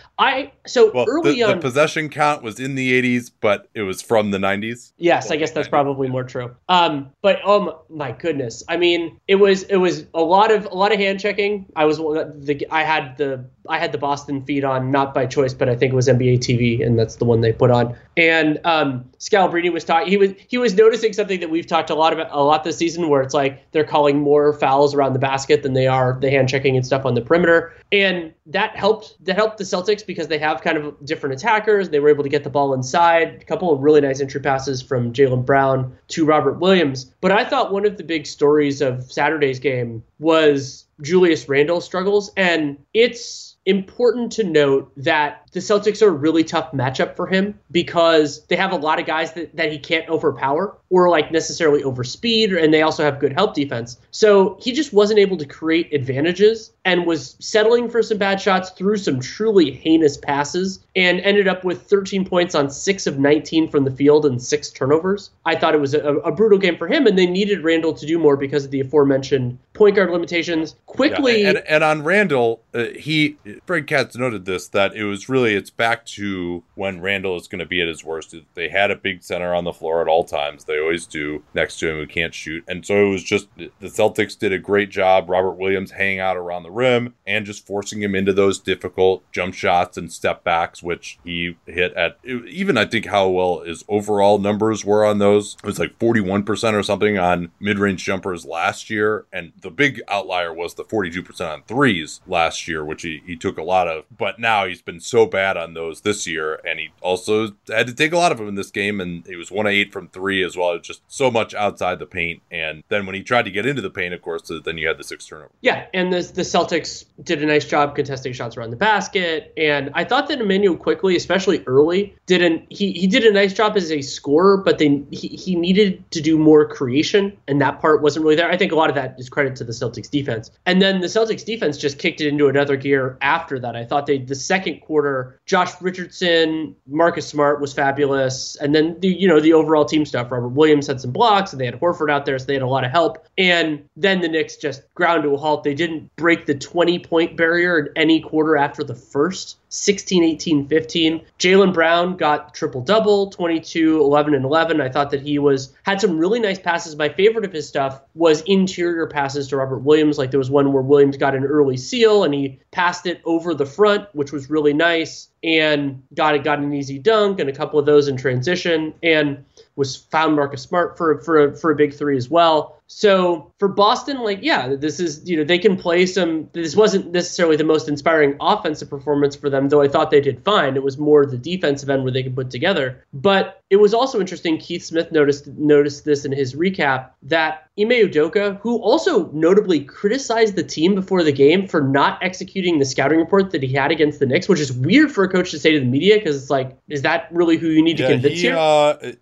I so well, early the, on, the possession count was in the 80s, but it was from the 90s. Yes, I guess that's probably more true. Um, but oh my goodness, I mean, it was it was a lot of a lot of hand checking. I was the I had the I had the Boston feed on not by choice, but I think it was NBA TV, and that's the one they put on. And um, Scalabrine was talking. He was he was noticing something that we've talked a lot about a lot this season, where it's like they're calling more fouls around the basket than they are the hand checking and stuff on the perimeter, and that helped that helped the Celtics because they have kind of different attackers. They were able to get the ball inside. A couple of really nice entry passes from Jaylen Brown to Robert Williams. But I thought one of the big stories of Saturday's game was Julius Randle struggles, and it's important to note that the Celtics are a really tough matchup for him because they have a lot of guys that, that he can't overpower or like necessarily overspeed, and they also have good help defense. So he just wasn't able to create advantages and was settling for some bad shots through some truly heinous passes and ended up with 13 points on six of 19 from the field and six turnovers. I thought it was a, a brutal game for him, and they needed Randle to do more because of the aforementioned point guard limitations. Quickly, Yeah, and, and on Randle, uh, he Fred Katz noted this that it was really it's back to when Randle is going to be at his worst. They had a big center on the floor at all times. They always do next to him who can't shoot, and so it was just the Celtics did a great job. Robert Williams hanging out around the rim and just forcing him into those difficult jump shots and step backs, which he hit at even I think how well his overall numbers were on those. It was like forty one percent or something on mid range jumpers last year, and the big outlier was the forty two percent on threes last year, which he, he took a lot of. But now he's been so bad on those this year, and he also had to take a lot of them in this game, and he was one of eight from three as well. Just so much outside the paint, and then when he tried to get into the paint, of course, then you had the six turnover. Yeah, and the the Celtics did a nice job contesting shots around the basket, and I thought that Immanuel Quickley, especially early, did an he he did a nice job as a scorer, but then he he needed to do more creation, and that part wasn't really there. I think a lot of that is credit to the Celtics defense, and then the Celtics defense just kicked it into another gear after that. I thought they the second quarter, Josh Richardson, Marcus Smart was fabulous, and then the you know the overall team stuff. Robert Williams had some blocks, and they had Horford out there, so they had a lot of help. And then the Knicks just ground to a halt. They didn't break the 20 point barrier in any quarter after the first. 16, 18, 15. Jaylen Brown got triple double, 22, 11, and 11. I thought that he was had some really nice passes. My favorite of his stuff was interior passes to Robert Williams. Like there was one where Williams got an early seal and he passed it over the front, which was really nice, and got it got an easy dunk and a couple of those in transition, and was found Marcus Smart for for a, for a big three as well. So for Boston, like, yeah, this is, you know, they can play some. This wasn't necessarily the most inspiring offensive performance for them, though I thought they did fine. It was more the defensive end where they could put together. But it was also interesting. Keith Smith noticed noticed this in his recap that Ime Udoka, who also notably criticized the team before the game for not executing the scouting report that he had against the Knicks, which is weird for a coach to say to the media because it's like, is that really who you need to convince he, here? Uh,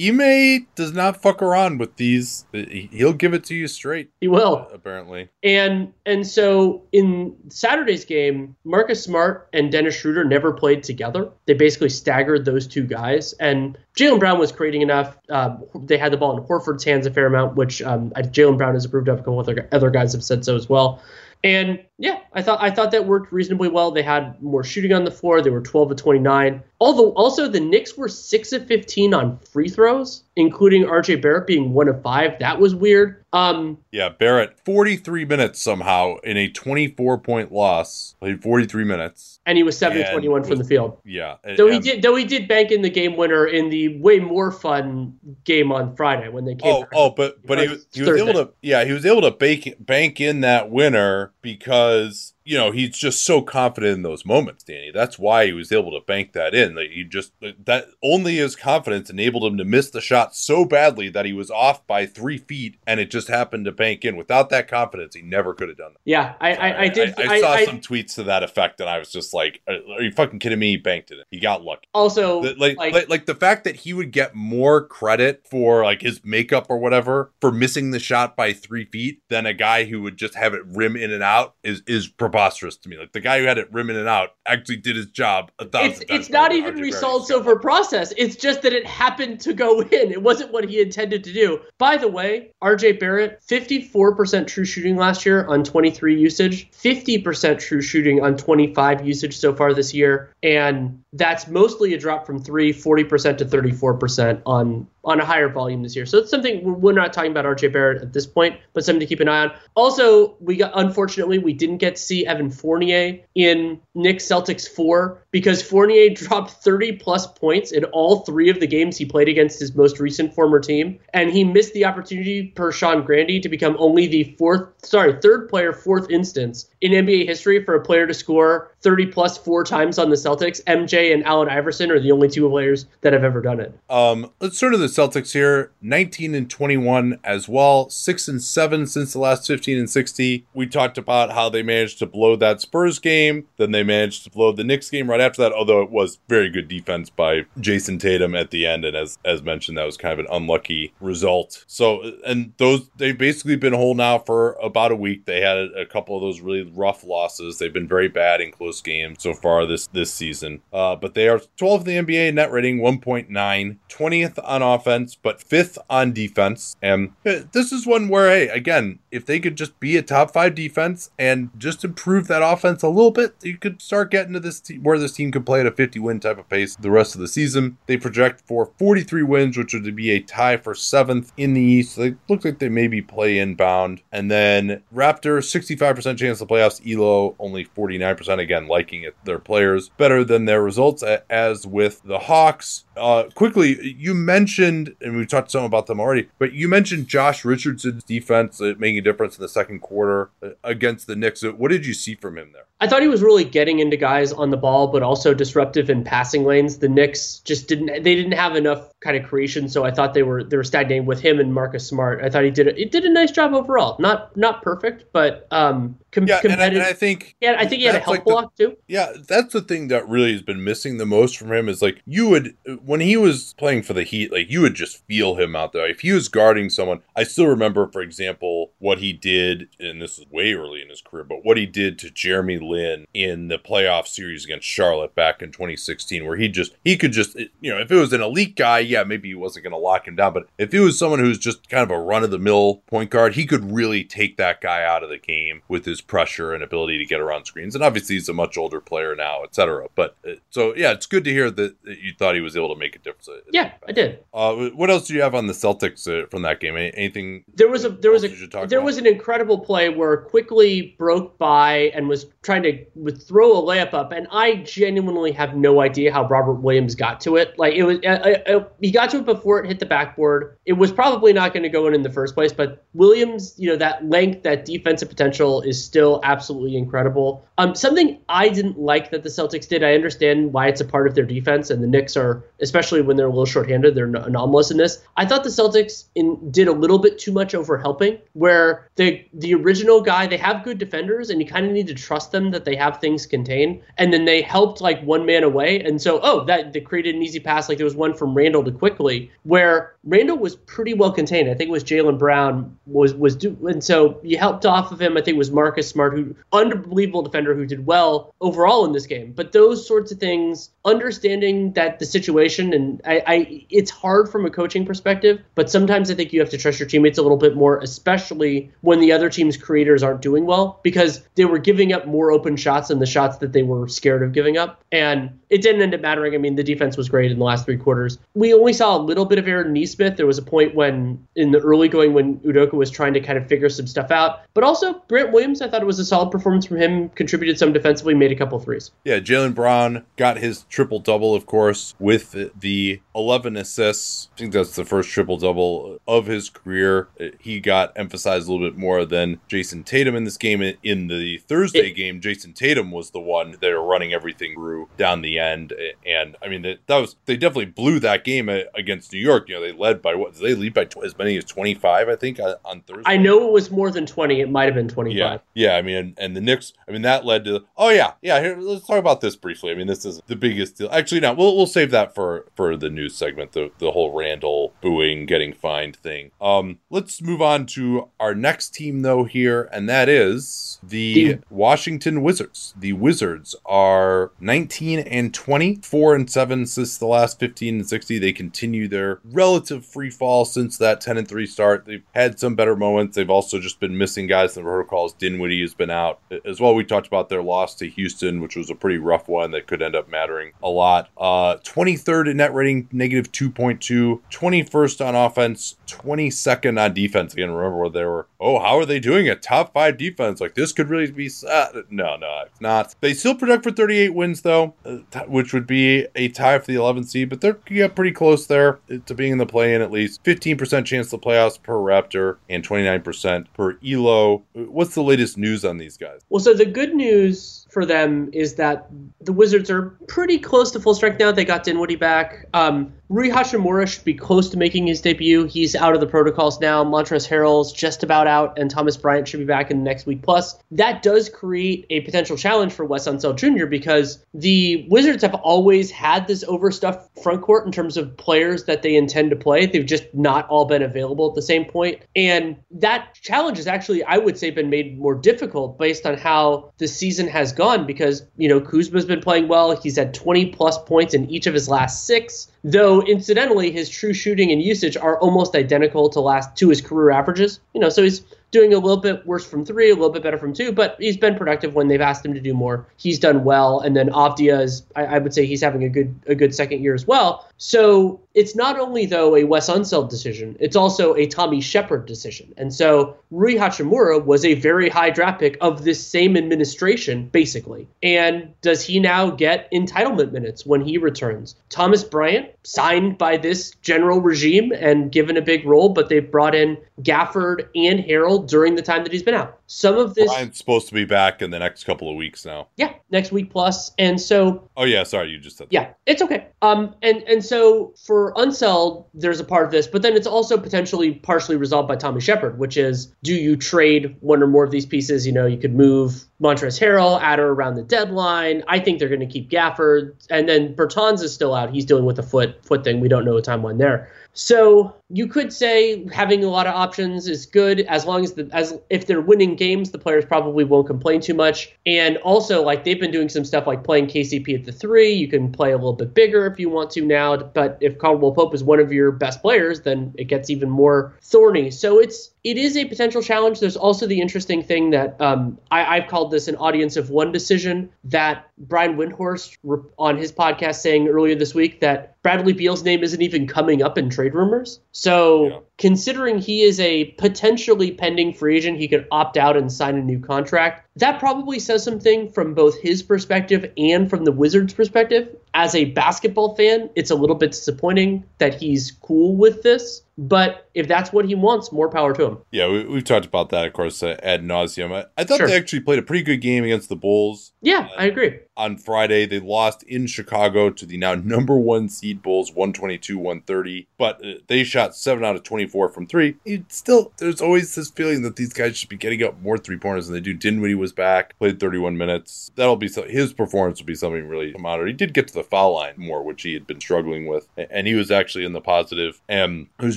Ime does not fuck around with these. He'll give it to you straight. He will. Apparently. And and so in Saturday's game, Marcus Smart and Dennis Schroeder never played together. They basically staggered those two guys, and Jaylen Brown was creating enough. Um, they had the ball in Horford's hands a fair amount, which um, Jaylen Brown has approved of. A couple other other guys have said so as well. And yeah, I thought I thought that worked reasonably well. They had more shooting on the floor. They were 12 of 29. Although also the Knicks were 6 of 15 on free throws, including RJ Barrett being 1 of 5. That was weird. Um Yeah, Barrett 43 minutes somehow in a 24 point loss. Played 43 minutes. and he was 7 of And 21 from the field. Yeah. Though he did though he did bank in the game winner in the way more fun game on Friday when they came Oh, back. oh, but but he was he was able to yeah he was able to bank bank in that winner because because you know he's just so confident in those moments, Danny. That's why he was able to bank that in. Like he just that only his confidence enabled him to miss the shot so badly that he was off by three feet, and it just happened to bank in. Without that confidence, he never could have done that. Yeah, I, I, I did. I, saw some tweets to that effect, and I was just like, "Are you fucking kidding me?" He banked it. He got lucky. also The- like, like, like like the fact that he would get more credit for like his makeup or whatever for missing the shot by three feet than a guy who would just have it rim in and out is is preposterous to me. Like the guy who had it rimming it out actually did his job a thousand it's times it's not even results over process. It's just that it happened to go (laughs) in. It wasn't what he intended to do. By the way, RJ Barrett, 54% true shooting last year on 23 usage, 50% true shooting on 25 usage so far this year, and that's mostly a drop from 3, 40% to 34% on on a higher volume this year. So it's something we're- not talking about RJ Barrett at this point, but something to keep an eye on. Also, we got unfortunately we didn't get to see Evan Fournier in Nick Celtics 4 because Fournier (laughs) dropped 30 plus points in all 3 of the games he played against his most recent former team and he missed the opportunity per Sean Grande to become only the fourth sorry, third player fourth instance in NBA history for a player to score 30 plus four times on the Celtics. MJ and Allen Iverson are the only two players that have ever done it. Um, let's turn to the Celtics here. 19 and 21 as well. Six and seven since the last 15 and 60. We talked about how they managed to blow that Spurs game. Then they managed to blow the Knicks game right after that. Although it was very good defense by Jayson Tatum at the end, and as as mentioned, that was kind of an unlucky result. So, and those they've basically been whole now for about a week. They had a, a couple of those really rough losses. They've been very bad in close games so far this this season. Uh, but they are 12th in the NBA net rating, 1.9, 20th on offense, but fifth on defense. And uh, this is one where, hey, again, if they could just be a top five defense and just improve that offense a little bit, you could start getting to this te- where this team could play at a 50 win type of pace the rest of the season. They project for 43 wins, which would be a tie for seventh in the East. They look like they maybe play inbound. And then Raptor, 65% chance of playoffs. Elo, only 49%. Again, liking it, their players better than their results, as with the Hawks. Uh, quickly, you mentioned, and we talked some about them already, but you mentioned Josh Richardson's defense uh, making a difference in the second quarter uh, against the Knicks. What did you see from him there? I thought he was really getting into guys on the ball, but also disruptive in passing lanes. The Knicks just didn't they didn't have enough kind of creation, so I thought they were they were stagnating with him and Marcus Smart. I thought he did a, it did a nice job overall. Not not perfect, but um com- yeah, and I, and I, think yeah, I think he had a help like block the, too. Yeah, that's the thing that really has been missing the most from him is like you would when he was playing for the Heat, like you would just feel him out there. If he was guarding someone, I still remember, for example, what he did, and this is way early in his career, but what he did to Jeremy Lin in the playoff series against Charlotte back in 2016, where he just he could just you know if it was an elite guy, yeah, maybe he wasn't going to lock him down, but if it was someone who's just kind of a run of the mill point guard, he could really take that guy out of the game with his pressure and ability to get around screens. And obviously, he's a much older player now, etc. But uh, so yeah, it's good to hear that, that, you thought he was able to make a difference. Yeah, I did. Uh, what else do you have on the Celtics uh, from that game? Anything? There was a there was a there about? was an incredible play where Quickley broke by and was trying to would throw a layup up, and I genuinely have no idea how Robert Williams got to it. Like it was, uh, uh, uh he got to it before it hit the backboard. It was probably not going to go in in the first place, but Williams, you know, that length, that defensive potential is still absolutely incredible. Um, something I didn't like that the Celtics did. I understand why it's a part of their defense, and the Knicks are, especially when they're a little shorthanded, they're anomalous in this. I thought the Celtics in, did a little bit too much over helping, where the the original guy, they have good defenders, and you kind of need to trust them that they have things contained, and then they helped like one man away, and so oh, that they created an easy pass. Like there was one from Randle to Quickley where Randle was pretty well contained. I think it was Jaylen Brown was was do, and so you helped off of him. I think it was Marcus Smart, who unbelievable defender who did well overall in this game. But those sorts of things, understanding that the situation, and I, I it's hard from a coaching perspective, but sometimes I think you have to trust your teammates a little bit more, especially when the other team's creators aren't doing well, because they were giving up more open shots and the shots that they were scared of giving up, and it didn't end up mattering. I mean, the defense was great in the last three quarters. We only saw a little bit of Aaron Nesmith. There was a point when in the early going when Udoka was trying to kind of figure some stuff out, but also Grant Williams. I thought it was a solid performance from him. Contributed some defensively, made a couple threes. Yeah, Jaylen Brown got his triple double, of course, with the 11 assists. I think that's the first triple double of his career. He got emphasized a little bit more than Jayson Tatum in this game. In the Thursday it, game, Jayson Tatum was the one that are running everything through down the end, and I mean that, that was they definitely blew that game against New York. You know, they led by what? Did they lead by tw- as many as 25? I think on Thursday. I know it was more than 20. It might have been 25. Yeah, yeah. I mean, and, and the Knicks. I mean, that led to. Oh yeah, yeah. Here, let's talk about this briefly. I mean, this is the biggest deal. Actually, no, we'll we'll save that for for the news segment. The the whole Randle booing, getting fined thing. Um, let's move on to our next team though here, and that is the Washington Wizards. The Wizards are 19 and 20, 4 and 7 since the last 15 and 60. They continue their relative free fall since that 10 and 3 start. They've had some better moments. They've also just been missing guys in the protocols. Dinwiddie has been out as well. We talked about their loss to Houston, which was a pretty rough one that could end up mattering a lot. Uh, 23rd in net rating, negative 2.2. 21st on offense, 22nd on defense. Again, remember where they were, oh, how are they doing a top five defense? Like this could really be sad. No, no, it's not. They still project for 38 wins, though, uh, which would be a tie for the 11th seed, but they're yeah, pretty close there to being in the play in at least. 15% chance to playoffs per Raptor and 29% per Elo. What's the latest news on these guys? Well, so the good news for them is that the Wizards are pretty close to full strength now. They got Dinwiddie back. Um, Rui Hachimura should be close to making his debut. He's out of the protocols now. Montrezl Harrell's just about out, and Thomas Bryant should be back in the next week. Plus, that does create a potential challenge for Wes Unseld Jr. because the Wizards have always had this overstuffed front court in terms of players that they intend to play. They've just not all been available at the same point, and that challenge has actually, I would say, been made more difficult based on how the season has gone. Because you know Kuzma's been playing well. He's had 20 plus points in each of his last six. Though incidentally, his true shooting and usage are almost identical to last to his career averages. You know, so he's doing a little bit worse from three, a little bit better from two, but he's been productive when they've asked him to do more. He's done well, and then Avdija is, I, I would say, he's having a good a good second year as well. So it's not only though a Wes Unseld decision, it's also a Tommy Sheppard decision. And so Rui Hachimura was a very high draft pick of this same administration, basically. And does he now get entitlement minutes when he returns? Thomas Bryant signed by this general regime and given a big role, but they've brought in Gafford and Harrell during the time that he's been out. Some of this Bryant's supposed to be back in the next couple of weeks now. Yeah, next week plus. And so Oh yeah, sorry, you just said that. Yeah, it's okay. Um and and so for Unseld, there's a part of this, but then it's also potentially partially resolved by Tommy Sheppard, which is do you trade one or more of these pieces? You know, you could move Montrezl Harrell at or around the deadline. I think they're going to keep Gafford, and then Bertans is still out. He's dealing with a foot foot thing. We don't know a timeline there. So you could say having a lot of options is good as long as the as if they're winning games, the players probably won't complain too much. And also, like they've been doing some stuff like playing KCP at the three. You can play a little bit bigger if you want to now. But if Caldwell Pope is one of your best players, then it gets even more thorny. So it's it is a potential challenge. There's also the interesting thing that um, I, I've called this an audience of one decision that Brian Windhorst on his podcast saying earlier this week that Bradley Beal's name isn't even coming up in trade rumors. So yeah. Considering he is a potentially pending free agent, he could opt out and sign a new contract. That probably says something from both his perspective and from the Wizards' perspective. As a basketball fan, it's a little bit disappointing that he's cool with this. But if that's what he wants, more power to him. Yeah, we, have talked about that, of course, uh, ad nauseum. I, I thought sure. they actually played a pretty good game against the Bulls. Yeah, I agree. On Friday, they lost in Chicago to the now number one seed Bulls, 122 130. But uh, they shot 7 out of 24 from three. It still, there's always this feeling that these guys should be getting up more three pointers than they do. Dinwiddie was back, played 31 minutes. That'll be so, his performance will be something really to. He did get to the foul line more, which he had been struggling with. And he was actually in the positive. And it was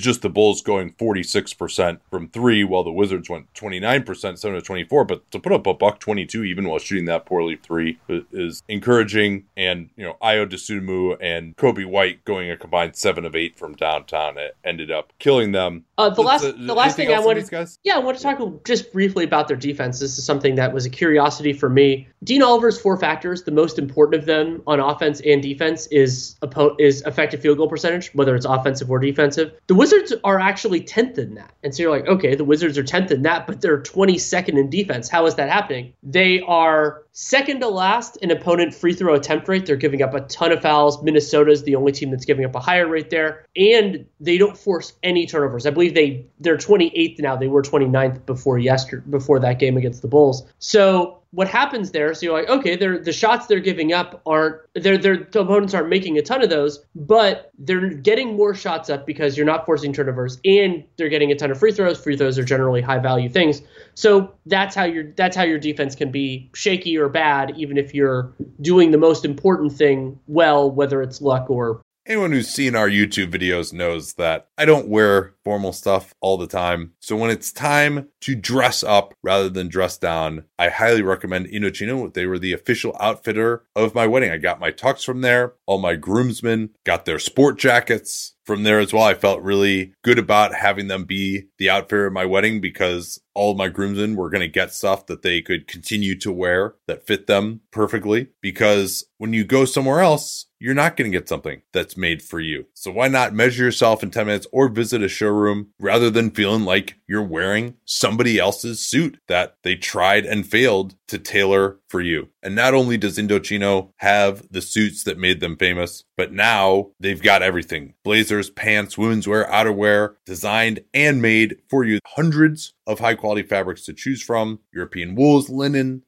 just the Bulls going 46% from three, while the Wizards went 29%, 7 to 24. But to put up a buck 22 even while shooting that poorly three is encouraging. And, you know, Ayo Dosunmu and Coby White going a combined seven of eight from downtown it ended up killing them. Uh, the last, uh, the last thing I wanted, yeah, I want to talk just briefly about their defense. This is something that was a curiosity for me. Dean Oliver's four factors, the most important of them on offense and defense is is effective field goal percentage, whether it's offensive or defensive. The Wizards are actually 10th in that. And so you're like, okay, the Wizards are 10th in that, but they're 22nd in defense. How is that happening? They are second to last in opponent free throw attempt rate. They're giving up a ton of fouls. Minnesota's the only team that's giving up a higher rate there. And they don't force any turnovers. I believe they they're 28th now. They were 29th before yesterday before that game against the Bulls. So what happens there so you're like okay they're the shots they're giving up aren't their their opponents aren't making a ton of those but they're getting more shots up because you're not forcing turnovers and they're getting a ton of free throws. Free throws are generally high value things. So that's how your that's how your defense can be shaky or bad even if you're doing the most important thing well whether it's luck or Anyone who's seen our YouTube videos knows that I don't wear formal stuff all the time. So when it's time to dress up rather than dress down, I highly recommend Indochino. They were the official outfitter of my wedding. I got my tux from there. All my groomsmen got their sport jackets from there as well. I felt really good about having them be the outfitter of my wedding because all my groomsmen were going to get stuff that they could continue to wear that fit them perfectly. Because when you go somewhere else, you're not going to get something that's made for you. So why not measure yourself in 10 minutes or visit a showroom rather than feeling like you're wearing somebody else's suit that they tried and failed to tailor for you. And not only does Indochino have the suits that made them famous, but now they've got everything blazers, pants, women's wear, outerwear, designed and made for you. Hundreds of high quality fabrics to choose from European wools, linen,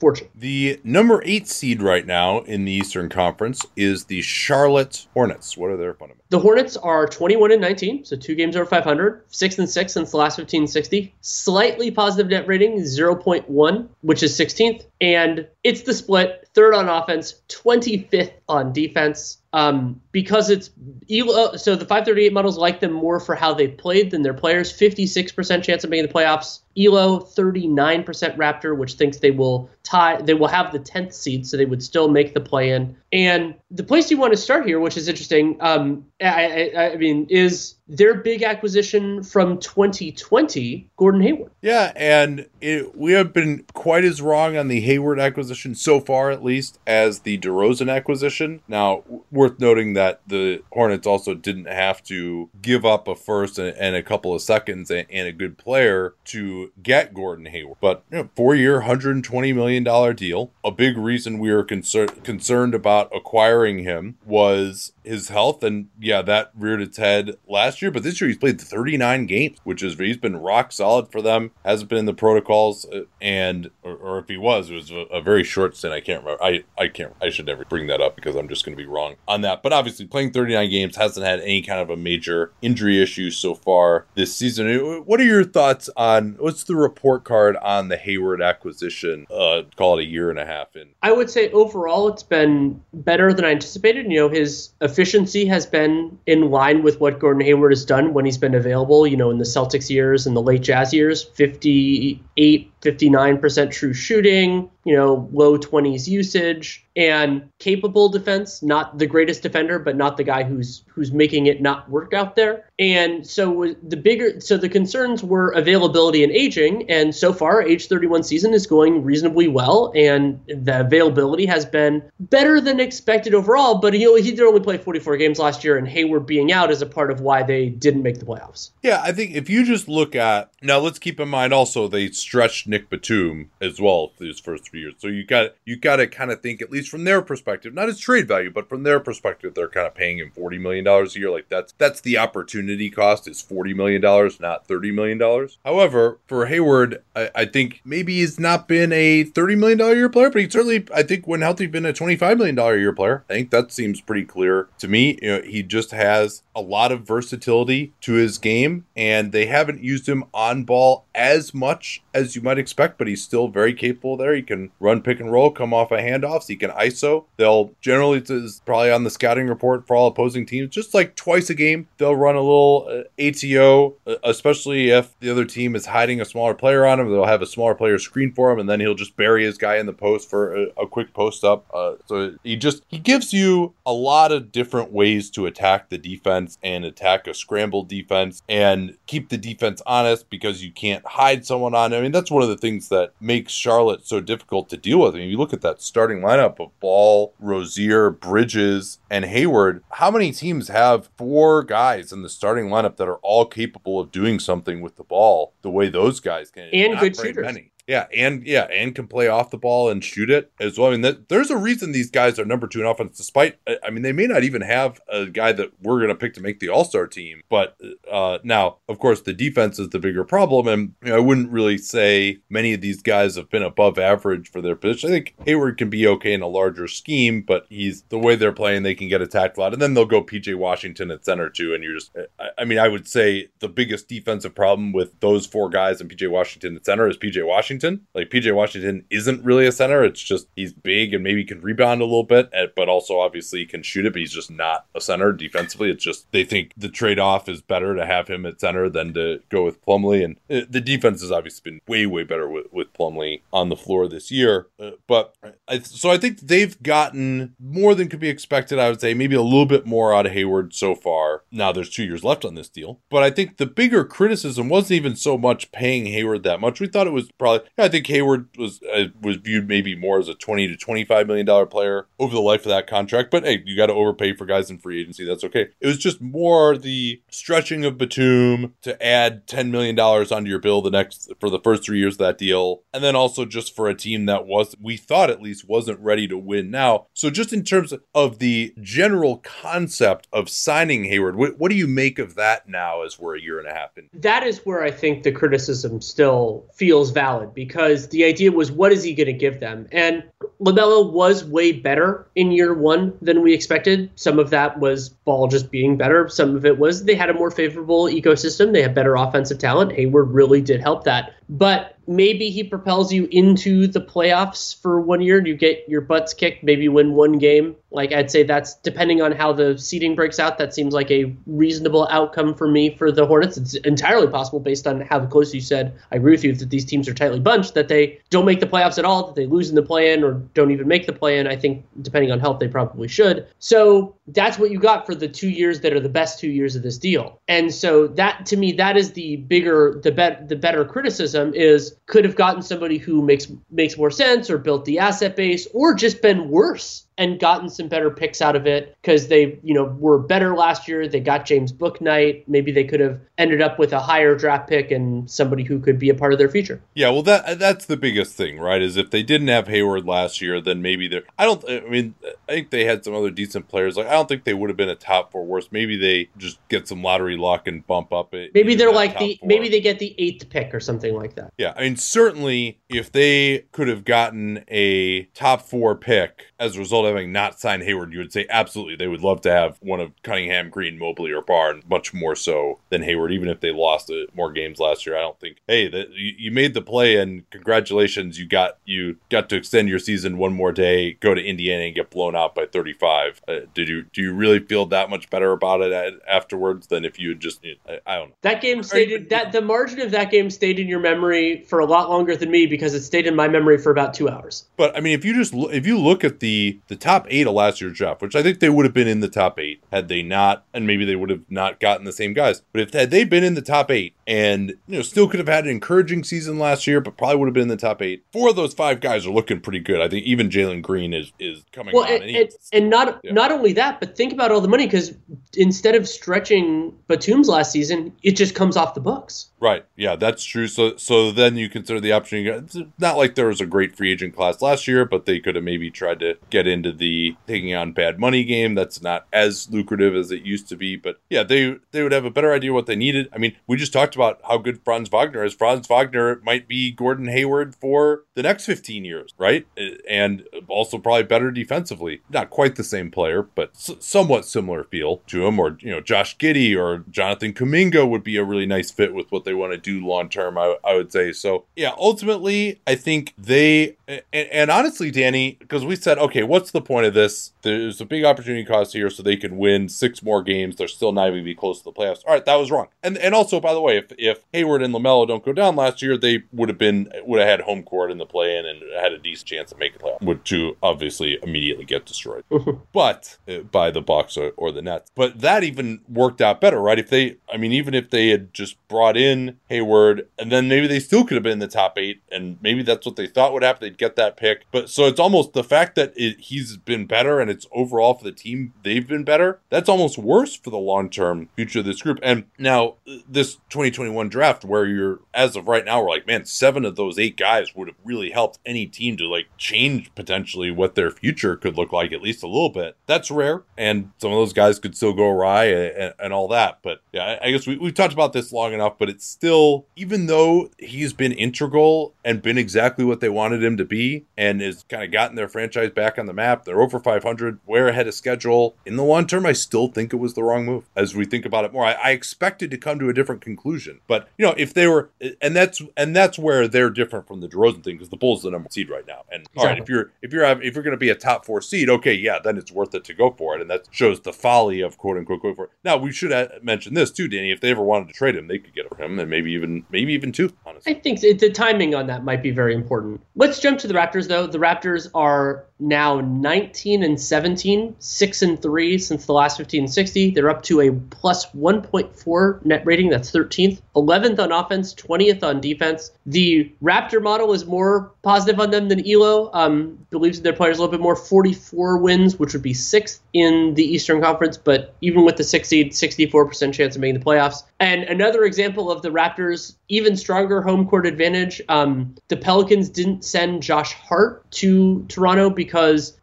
Fortune. The number eight seed right now in the Eastern Conference is the Charlotte Hornets. What are their fundamentals? The Hornets are 21 and 19, so two games over 500, six and six since the last 1560. Slightly positive net rating, 0.1, which is 16th, and it's the split: third on offense, 25th on defense. Um, because it's Elo, so the 538 models like them more for how they played than their players. 56% chance of making the playoffs. Elo 39% Raptor, which thinks they will tie, they will have the 10th seed, so they would still make the play in. And the place you want to start here, which is interesting, um, I, I, I mean, is their big acquisition from 2020, Gordon Hayward. Yeah, and it, we have been quite as wrong on the Hayward acquisition so far, at least, as the DeRozan acquisition. Now, worth noting that the Hornets also didn't have to give up a first and, and a couple of seconds and, and, a good player to get Gordon Hayward. But you know, four-year, 120 million dollar deal. A big reason we were concerned concerned about acquiring him was his health, and yeah, that reared its head last year. But this year he's played 39 games, which is he's been rock solid for them. Hasn't been in the protocols, uh, and or, or if he was, it was a, a, very short stint. I can't remember. I I can't. I should never bring that up because I'm just going to be wrong on that. But obviously, playing 39 games hasn't had any kind of a major injury issue so far this season. Uh, what are your thoughts on what's the report card on the Hayward acquisition? Uh, call it a year and a half in. I would say overall it's been better than I anticipated. You know, his efficiency has been in line with what Gordon Hayward has done when he's been available, you know, in the Celtics years and the late Jazz years 58, 59% true shooting, you know, low 20s usage and capable defense, not the greatest defender, but not the guy who's who's making it not work out there. And so the bigger so the concerns were availability and aging and so far age 31 season is going reasonably well and the availability has been better than expected overall, but he he did only play 44 games last year and Hayward being out is a part of why they didn't make the playoffs. Yeah, I think if you just look at now let's keep in mind also they stretched Nick Batum as well his first three years. So you got you got to kind of think at least from their perspective, not his trade value, but from their perspective, they're kind of paying him forty million dollars a year. Like that's that's the opportunity cost is forty million dollars, not thirty million dollars. However, for Hayward, I, I, think maybe he's not been a thirty million dollar year player, but he certainly I think when healthy been a twenty five million dollar year player. I think that seems pretty clear to me. You know, he just has a lot of versatility to his game, and they haven't used him on ball as much as you might expect, but he's still very capable there. He can run pick and roll, come off of handoffs. He can ISO. They'll generally, is probably on the scouting report for all opposing teams, just like twice a game, they'll run a little uh, ATO, uh, especially if the other team is hiding a smaller player on him. They'll have a smaller player screen for him, and then he'll just bury his guy in the post for a, a quick post up. Uh, so he just he gives you a lot of different ways to attack the defense and attack a scramble defense and keep the defense honest because you can't hide someone on I mean, that's one of the things that makes Charlotte so difficult to deal with. I mean, you look at that starting lineup of Ball, Rozier, Bridges, and Hayward. How many teams have four guys in the starting lineup that are all capable of doing something with the ball the way those guys can? And Not good shooters. Many. Yeah, and yeah, and can play off the ball and shoot it as well. I mean, that, there's a reason these guys are number two in offense, despite I mean, they may not even have a guy that we're going to pick to make the All Star team. But uh, now, of course, the defense is the bigger problem, and you know, I wouldn't really say many of these guys have been above average for their position. I think Hayward can be okay in a larger scheme, but he's the way they're playing, they can get attacked a lot, and then they'll go PJ Washington at center too, and you're just, I, I mean, I would say the biggest defensive problem with those four guys and PJ Washington at center is PJ Washington. Like PJ Washington isn't really a center. It's just he's big and maybe can rebound a little bit, but also obviously can shoot it, but he's just not a center defensively. It's just they think the trade off is better to have him at center than to go with Plumlee. And uh, the defense has obviously been way, way better with, with Plumlee on the floor this year. Uh, but I, so I think they've gotten more than could be expected. I would say maybe a little bit more out of Hayward so far. Now there's two years left on this deal, but I think the bigger criticism wasn't even so much paying Hayward that much. We thought it was probably I think Hayward was uh, was viewed maybe more as a twenty to twenty five million dollar player over the life of that contract. But hey, you got to overpay for guys in free agency. That's okay. It was just more the stretching of Batum to add ten million dollars onto your bill the next for the first three years of that deal, and then also just for a team that was we thought at least wasn't ready to win now. So just in terms of the general concept of signing Hayward, what, what do you make of that now as we're a year and a half in? That is where I think the criticism still feels valid because the idea was what is he going to give them? And LaMelo was way better in year one than we expected. Some of that was ball just being better. Some of it was they had a more favorable ecosystem. They had better offensive talent. Hayward really did help that. But maybe he propels you into the playoffs for one year and you get your butts kicked, maybe win one game. Like I'd say that's depending on how the seeding breaks out, that seems like a reasonable outcome for me for the Hornets. It's entirely possible based on how close you said. I agree with you that these teams are tightly bunched, that they don't make the playoffs at all, that they lose in the play in or don't even make the play in. I think depending on health, they probably should. So that's what you got for the two years that are the best two years of this deal. And so that to me, that is the bigger, the bet, the better criticism is could have gotten somebody who makes makes more sense or built the asset base or just been worse and gotten some better picks out of it because they, you know, were better last year. They got James Bouknight. Maybe they could have ended up with a higher draft pick and somebody who could be a part of their future. Yeah, well, that that's the biggest thing, right? Is if they didn't have Hayward last year, then maybe they're. I don't. I mean, I think they had some other decent players. Like I don't think they would have been a top four worst. Maybe they just get some lottery luck and bump up it. Maybe they're like the. Four. Maybe they get the eighth pick or something like that. Yeah, I mean, certainly if they could have gotten a top four pick as a result having not signed Hayward, you would say absolutely they would love to have one of Cunningham, Green, Mobley, or Barnes, much more so than Hayward, even if they lost more games last year. I don't think, hey, that you, you made the play and congratulations, you got you got to extend your season one more day, go to Indiana and get blown out by 35. Uh, did you do you really feel that much better about it afterwards than if you had just I, I don't know. That game stayed that the margin of that game stayed in your memory for a lot longer than me because it stayed in my memory for about two hours. But I mean, if you just if you look at the the top eight of last year's draft, which I think they would have been in the top eight had they not, and maybe they would have not gotten the same guys. But if had they been in the top eight and you know still could have had an encouraging season last year, but probably would have been in the top eight. Four of those five guys are looking pretty good. I think even Jalen Green is is coming well, on. And, and, and not yeah. not only that, but think about all the money because instead of stretching Batum's last season, it just comes off the books. Right. Yeah, that's true. So so then you consider the option. It's not like there was a great free agent class last year, but they could have maybe tried to get into the taking on bad money game. That's not as lucrative as it used to be. But yeah, they they would have a better idea what they needed. I mean, we just talked about how good Franz Wagner is. Franz Wagner might be Gordon Hayward for the next 15 years, right? And also probably better defensively. Not quite the same player, but s- somewhat similar feel to him. Or you know, Josh Giddey or Jonathan Kuminga would be a really nice fit with what they want to do long term. I, I would say so. Yeah, ultimately, I think they and, and honestly, Danny, because we said, okay, what's the point of this? There's a big opportunity cost here, so they can win six more games. They're still not even be close to the playoffs. All right, that was wrong. And and also, by the way, if if Hayward and Lamelo don't go down last year, they would have been would have had home court in the play in and had a decent chance of making playoffs. Would to obviously immediately get destroyed, (laughs) but uh, by the Bucks or, or the Nets. But that even worked out better, right? If they, I mean, even if they had just brought in Hayward, and then maybe they still could have been in the top eight, and maybe that's what they thought would happen. They'd get that pick. But so it's almost the fact that it, he's been better and it's overall for the team, they've been better. That's almost worse for the long term future of this group. And now, this 2021 draft, where you're, as of right now, we're like, man, seven of those eight guys would have really helped any team to like change potentially what their future could look like, at least a little bit. That's rare. And some of those guys could still go awry and, and all that. But yeah, I guess we, we've talked about this long enough, but it's still, even though he's been integral and been exactly what they wanted him to be and has kind of gotten their franchise back on the map, they're over 500, way ahead of schedule. In the long term, I still think it was the wrong move as we think about it more. I, I expected to come to a different conclusion, but you know, if they were, and that's, and that's where they're different from the DeRozan thing because the Bulls are the number seed right now. And exactly. all right, if you're, if you're, if you're going to be a top four seed, okay, yeah, then it's worth it to go for it. And that shows the folly of quote unquote going for it. Now, we should uh, mention this too, Danny. If they ever wanted to trade him, they could get him and maybe even, maybe even two, honestly. I think the timing on that might be very important. Let's jump to the Raptors, though. The Raptors are now 19 and 17, 6 and 3 since the last 15 and 60. They're up to a plus 1.4 net rating. That's 13th. 11th on offense, 20th on defense. The Raptor model is more positive on them than Elo. Um, believes their players a little bit more. 44 wins, which would be sixth in the Eastern Conference, but even with the six seed, 64% chance of making the playoffs. And another example of the Raptors' even stronger home court advantage. Um, the Pelicans didn't send Josh Hart to Toronto because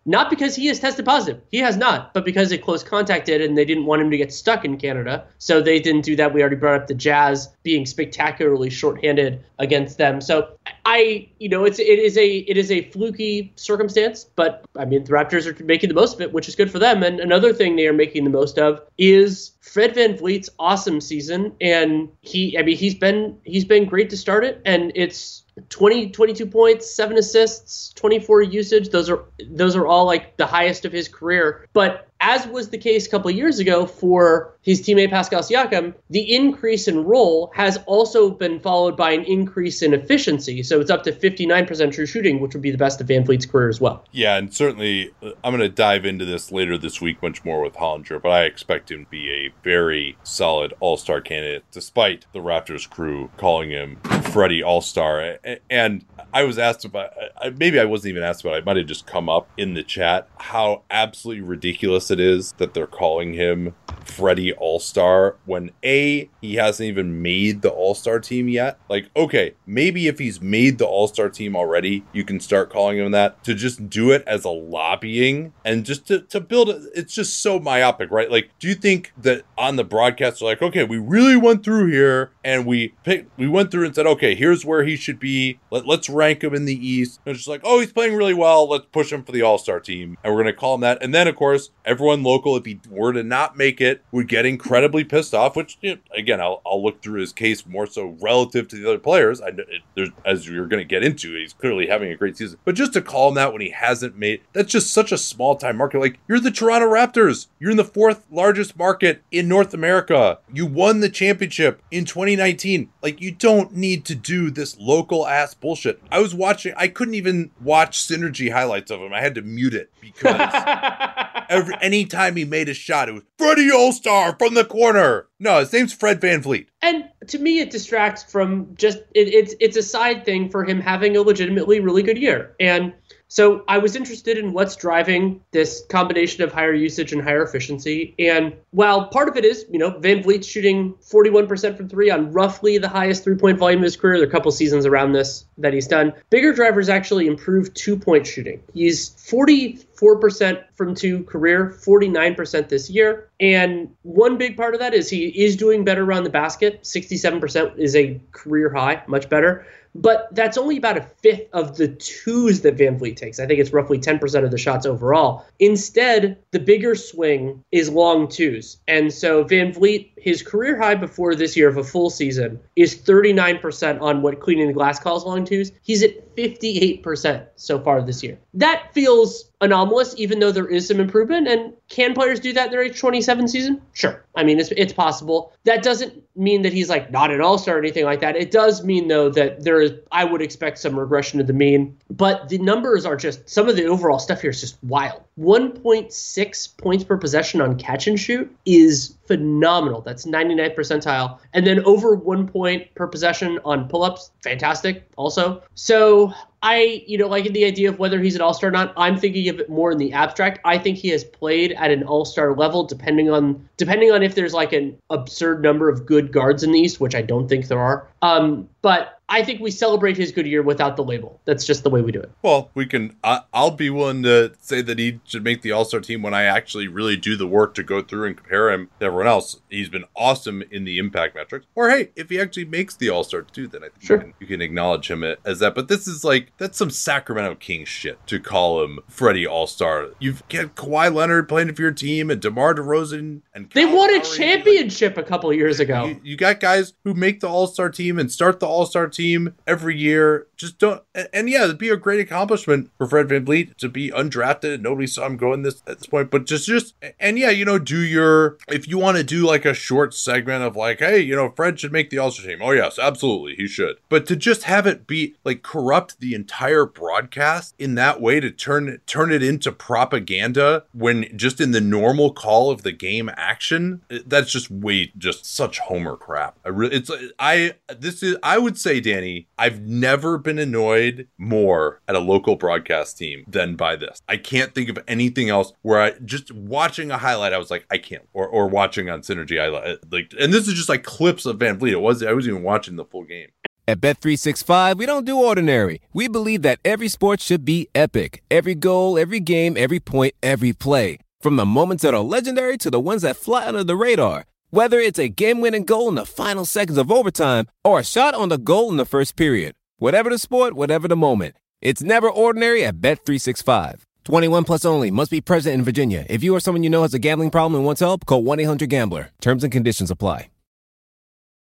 not because he has tested positive, he has not, but because a close contact did, and they didn't want him to get stuck in Canada. So they didn't do that. We already brought up the Jazz being spectacularly shorthanded against them. So I, you know, it's it is a it is a fluky circumstance, but I mean the Raptors are making the most of it, which is good for them. And another thing they are making the most of is Fred Van VanVleet's awesome season, and he, I mean, he's been he's been great to start it, and it's 20 22 points 7 assists 24 usage. Those are those are all like the highest of his career. But as was the case a couple years ago for his teammate Pascal Siakam, the increase in role has also been followed by an increase in efficiency. So it's up to 59% true shooting, which would be the best of VanVleet's career as well. Yeah, and certainly uh, I'm going to dive into this later this week much more with Hollinger, but I expect him to be a very solid All Star candidate, despite the Raptors crew calling him Freddie All Star. And I was asked about, maybe I wasn't even asked about, it might have just come up in the chat, how absolutely ridiculous it is that they're calling him Freddie All Star when A, he hasn't even made the All Star team yet. Like, okay, maybe if he's made the All Star team already, you can start calling him that. To just do it as a lobbying and just to, to build it, it's just so myopic, right? Like, do you think that on the broadcast, they're like, okay, we really went through here and we picked, we went through and said, okay, here's where he should be. Let, let's rank him in the East. And it's just like, oh, he's playing really well. Let's push him for the All Star team. And we're going to call him that. And then, of course, everyone local, if he were to not make it, would get incredibly pissed off, which, you know, again, I'll, I'll look through his case more so relative to the other players. I, it, as you're going to get into, he's clearly having a great season. But just to call him that when he hasn't made, that's just such a small time market. Like, you're the Toronto Raptors. You're in the fourth largest market in North America. You won the championship in 2019. Like, you don't need to do this local ass bullshit. I was watching, I couldn't even watch Synergy highlights of him. I had to mute it because (laughs) every anytime he made a shot, it was Freddie All Star from the corner. No, his name's Fred VanVleet. And to me, it distracts from just it, it's it's a side thing for him having a legitimately really good year. And so I was interested in what's driving this combination of higher usage and higher efficiency. And while part of it is, you know, VanVleet shooting 41% from three on roughly the highest three point volume of his career, there are a couple seasons around this that he's done. Bigger drivers actually improved two point shooting. He's 44% from two career, 49% this year. And one big part of that is he is doing better around the basket. 67% is a career high, much better but that's only about a fifth of the twos that VanVleet takes. I think it's roughly 10% of the shots overall. Instead, the bigger swing is long twos. And so VanVleet, his career high before this year of a full season is 39% on what Cleaning the Glass calls long twos. He's at 58% so far this year. That feels anomalous, even though there is some improvement. And can players do that in their age 27 season? Sure. I mean, it's, it's possible. That doesn't mean that he's like not an all star or anything like that. It does mean, though, that there is, I would expect some regression to the mean. But the numbers are just, some of the overall stuff here is just wild. 1.6 points per possession on catch and shoot is phenomenal. That's 99th percentile. And then over one point per possession on pull ups, fantastic also. So I, you know, like the idea of whether he's an all star or not, I'm thinking of it more in the abstract. I think he has played at an all star level, depending on depending on if there's like an absurd number of good guards in the East, which I don't think there are. Um, but I think we celebrate his good year without the label. That's just the way we do it. Well, we can. I, will be willing to say that he should make the All Star team when I actually really do the work to go through and compare him to everyone else. He's been awesome in the impact metrics. Or hey, if he actually makes the All Star too, then I think sure. you, can, you, can, acknowledge him as that. But this is like that's some Sacramento Kings shit to call him Freddie All Star. You've got Kawhi Leonard playing for your team and DeMar DeRozan and they Kyle won a championship a couple years ago. You, you got guys who make the All Star team and start the All Star team every year. Just don't. And, and, yeah, it'd be a great accomplishment for Fred Van VanVleet to be undrafted. Nobody saw him going this at this point. But just, just, and yeah, you know, do your, if you want to do like a short segment of like, hey, you know, Fred should make the All Star team. Oh, yes, absolutely. He should. But to just have it be like corrupt the entire broadcast in that way to turn turn it into propaganda when just in the normal call of the game action, that's just way just such homer crap. I really it's I this is I would say Danny, I've never been annoyed more at a local broadcast team than by this. I can't think of anything else where I just watching a highlight I was like I can't or or watching on Synergy I like and this is just like clips of VanVleet. It was I wasn't even watching the full game. At Bet365, we don't do ordinary. We believe that every sport should be epic. Every goal, every game, every point, every play. From the moments that are legendary to the ones that fly under the radar. Whether it's a game-winning goal in the final seconds of overtime or a shot on the goal in the first period. Whatever the sport, whatever the moment. It's never ordinary at Bet365. 21 plus only. Must be present in Virginia. If you or someone you know has a gambling problem and wants help, call 1-800-GAMBLER. Terms and conditions apply.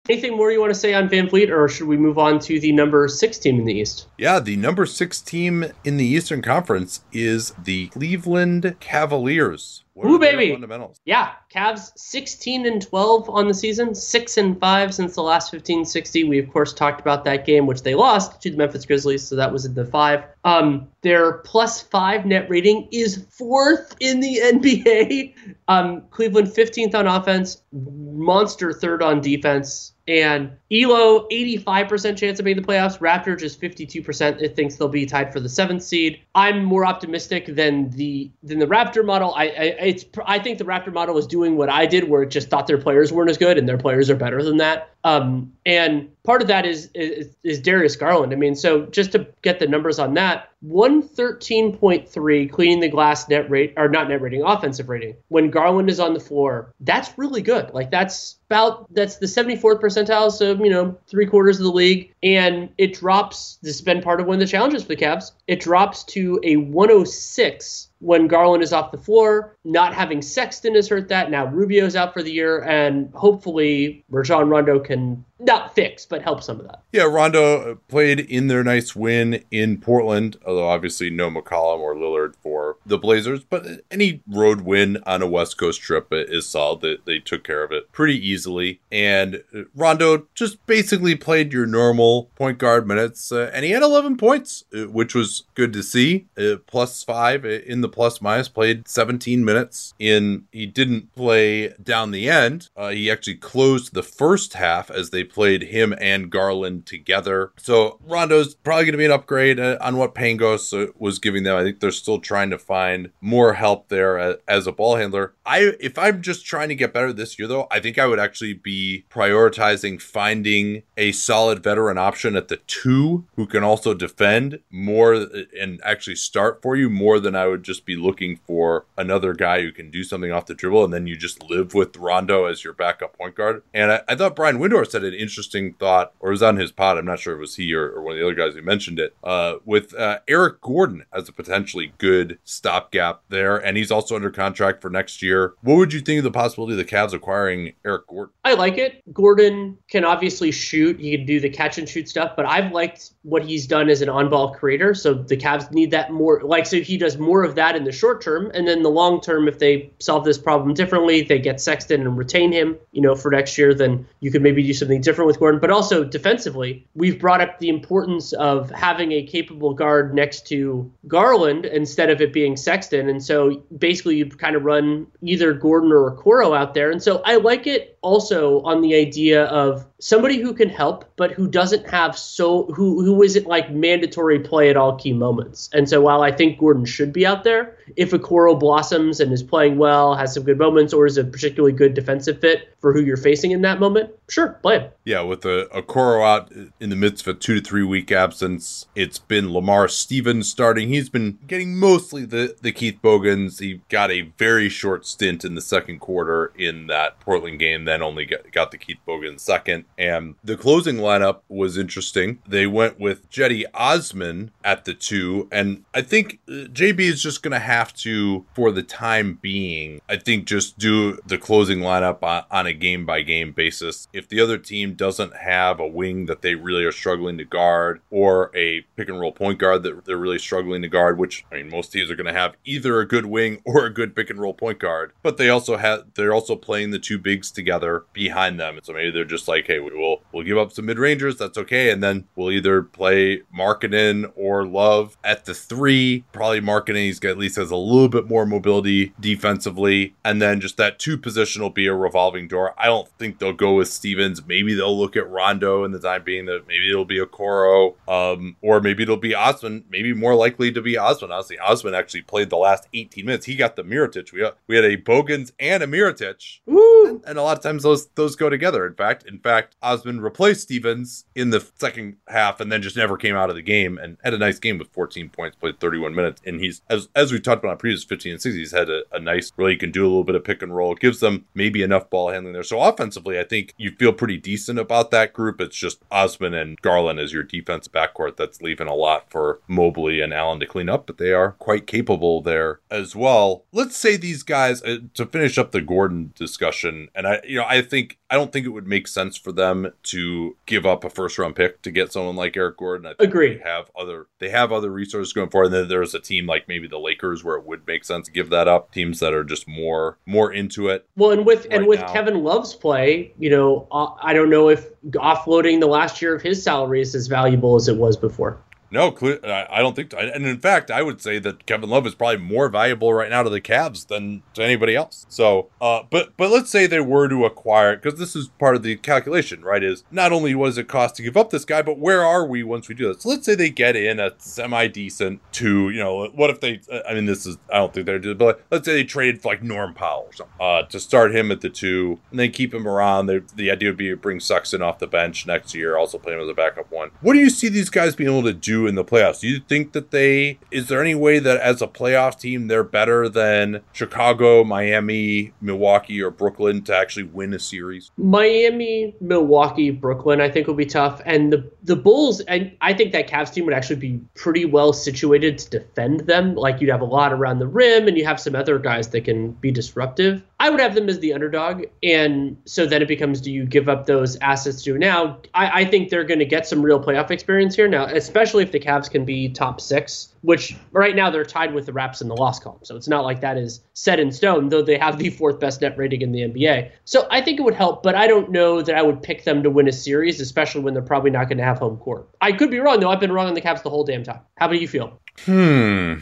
Anything more you want to say on VanVleet, or should we move on to the number six team in the East? Yeah, the number six team in the Eastern Conference is the Cleveland Cavaliers. What Ooh, baby. Fundamentals? Yeah, Cavs 16 and 12 on the season, 6 and 5 since the last 15 60. We, of course, talked about that game, which they lost to the Memphis Grizzlies, so that was in the five. Um, their plus five net rating is fourth in the (laughs) NBA. Um, Cleveland 15th on offense, monster third on defense. And Elo, 85% chance of making the playoffs. Raptor just 52%. It thinks they'll be tied for the seventh seed. I'm more optimistic than the than the Raptor model. I, I it's I think the Raptor model was doing what I did, where it just thought their players weren't as good, and their players are better than that. Um, and part of that is, is, is Darius Garland. I mean, so just to get the numbers on that, 113.3 cleaning the glass net rate or not net rating, offensive rating when Garland is on the floor. That's really good. Like that's about that's the 74th percentile, so you know three quarters of the league, and it drops. This has been part of one of the challenges for the Cavs. It drops to a 106 when Garland is off the floor. Not having Sexton has hurt that. Now Rubio's out for the year, and hopefully Rajon Rondo can not fix, but help some of that. Yeah, Rondo played in their nice win in Portland, although obviously no McCollum or Lillard for the Blazers. But any road win on a West Coast trip is solid. They, they took care of it pretty easily. And Rondo just basically played your normal point guard minutes, uh, and he had 11 points, uh, which was good to see. Uh, plus five in the plus minus, played 17 minutes in. He didn't play down the end. Uh, he actually closed the first half as they played him and Garland together. So Rondo's probably going to be an upgrade uh, on what Pangos uh, was giving them. I think they're still trying to find more help there as, as a ball handler. I if I'm just trying to get better this year though, I think I would actually be prioritizing finding a solid veteran option at the two who can also defend more uh, and actually start for you more than I would just be looking for another guy who can do something off the dribble and then you just live with Rondo as your backup point guard. And I, I thought Brian Windhorst said an interesting thought, or was on his pod. I'm not sure it was he or, or one of the other guys who mentioned it. Uh, with uh, Eric Gordon as a potentially good stopgap there, and he's also under contract for next year. What would you think of the possibility of the Cavs acquiring Eric Gordon? I like it. Gordon can obviously shoot. He can do the catch and shoot stuff, but I've liked what he's done as an on-ball creator. So the Cavs need that more. Like, so he does more of that in the short term, and then the long term, if they solve this problem differently, they get Sexton and retain him, you know, for next year, then you could maybe do something different with Gordon, but also defensively, we've brought up the importance of having a capable guard next to Garland instead of it being Sexton. And so basically, you'd kind of run either Gordon or Okoro out there. And so I like it also on the idea of somebody who can help, but who doesn't have so who who isn't like mandatory play at all key moments. And so while I think Gordon should be out there, together if Okoro blossoms and is playing well, has some good moments, or is a particularly good defensive fit for who you're facing in that moment, sure, play him. Yeah, with a, Okoro out in the midst of a two to three week absence, it's been Lamar Stevens starting. He's been getting mostly the the Keith Bogans. He got a very short stint in the second quarter in that Portland game, then only got, got the Keith Bogans second. And the closing lineup was interesting. They went with Cedi Osman at the two, and I think uh, JB is just going to have have to, for the time being, I think just do the closing lineup on, on a game by game basis. If the other team doesn't have a wing that they really are struggling to guard or a pick and roll point guard that they're really struggling to guard, which I mean, most teams are going to have either a good wing (laughs) or a good pick and roll point guard, but they also have, they're also playing the two bigs together behind them. So maybe they're just like, hey, we'll, we'll give up some mid rangers. That's okay. And then we'll either play Markkanen or Love at the three. Probably Markkanen, he's got, at least has a little bit more mobility defensively. And then just that two position will be a revolving door. I don't think they'll go with Stevens. Maybe they'll look at Rondo in the time being that maybe it'll be Okoro, um, or maybe it'll be Osman. Maybe more likely to be Osman. Honestly, Osman actually played the last 18 minutes. He got the Mirotic. We, we had a Bogans and a Mirotic. And, and, a lot of times those those go together. In fact, in fact, Osman replaced Stevens in the second half and then just never came out of the game and had a nice game with 14 points, played 31 minutes. And he's as as we talked about on previous 15 and 60, he's had a, a nice really he can do a little bit of pick and roll. It gives them maybe enough ball handling there. So offensively, I think you feel pretty decent about that group. It's just Osman and Garland as your defense backcourt that's leaving a lot for Mobley and Allen to clean up, but they are quite capable there as well. Let's say these guys uh, to finish up the Gordon discussion, and I you know I think I don't think it would make sense for them to give up a first round pick to get someone like Eric Gordon. I think Agree. They have other they have other resources going forward. And then there's a team like maybe the Lakers where it would make sense to give that up. Teams that are just more more into it. Well, and with and with now. Kevin Love's play, you know, uh, I don't know if offloading the last year of his salary is as valuable as it was before. No, I don't think. And in fact, I would say that Kevin Love is probably more valuable right now to the Cavs than to anybody else. So, uh, but but let's say they were to acquire, because this is part of the calculation, right? Is not only what does it cost to give up this guy, but where are we once we do this? So let's say they get in a semi decent to, you know, what if they? I mean, this is I don't think they're doing, but let's say they traded for like Norm Powell or something uh, to start him at the two, and then keep him around. The, the idea would be to bring Sexton off the bench next year, also play him as a backup one. What do you see these guys being able to do in the playoffs? Do you think that they is there any way that as a playoff team they're better than Chicago, Miami, Milwaukee, or Brooklyn to actually win a series? Miami, Milwaukee, Brooklyn, I think will be tough, and the the Bulls, and I think that Cavs team would actually be pretty well situated to defend them. Like you'd have a lot around the rim, and you have some other guys that can be disruptive. I would have them as the underdog, and so then it becomes: do you give up those assets to now? I, I think they're going to get some real playoff experience here now, especially if the Cavs can be top six. Which right now they're tied with the Raps in the loss column, so it's not like that is set in stone. Though they have the fourth best net rating in the NBA, so I think it would help. But I don't know that I would pick them to win a series, especially when they're probably not going to have home court. I could be wrong though. I've been wrong on the Cavs the whole damn time. How about you feel? Hmm.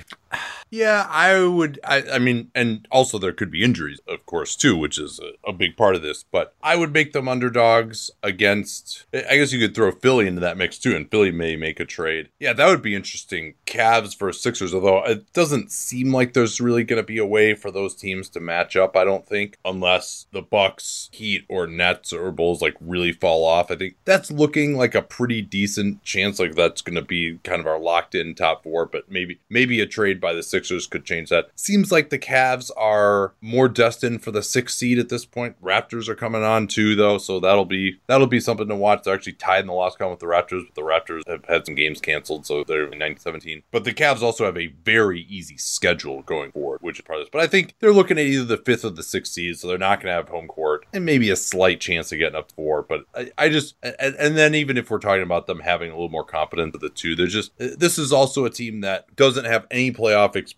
Yeah, I would. I, I mean, and also there could be injuries, of course, too, which is a, a big part of this. But I would make them underdogs against. I guess you could throw Philly into that mix too, and Philly may make a trade. Yeah, that would be interesting. Cavs versus Sixers, although it doesn't seem like there's really going to be a way for those teams to match up. I don't think, unless the Bucks, Heat, or Nets or Bulls like really fall off. I think that's looking like a pretty decent chance. Like that's going to be kind of our locked in top four, but maybe maybe a trade by the Sixers could change that. Seems like the Cavs are more destined for the sixth seed at this point. Raptors are coming on too, though, so that'll be that'll be something to watch. They're actually tied in the loss count with the Raptors, but the Raptors have had some games canceled, so they're in 1917. But the Cavs also have a very easy schedule going forward, which is part of this. But I think they're looking at either the fifth or the sixth seed, so they're not going to have home court and maybe a slight chance of getting up four. But I, I just and, and then even if we're talking about them having a little more confidence of the two, they're just this is also a team that doesn't have any playoff experience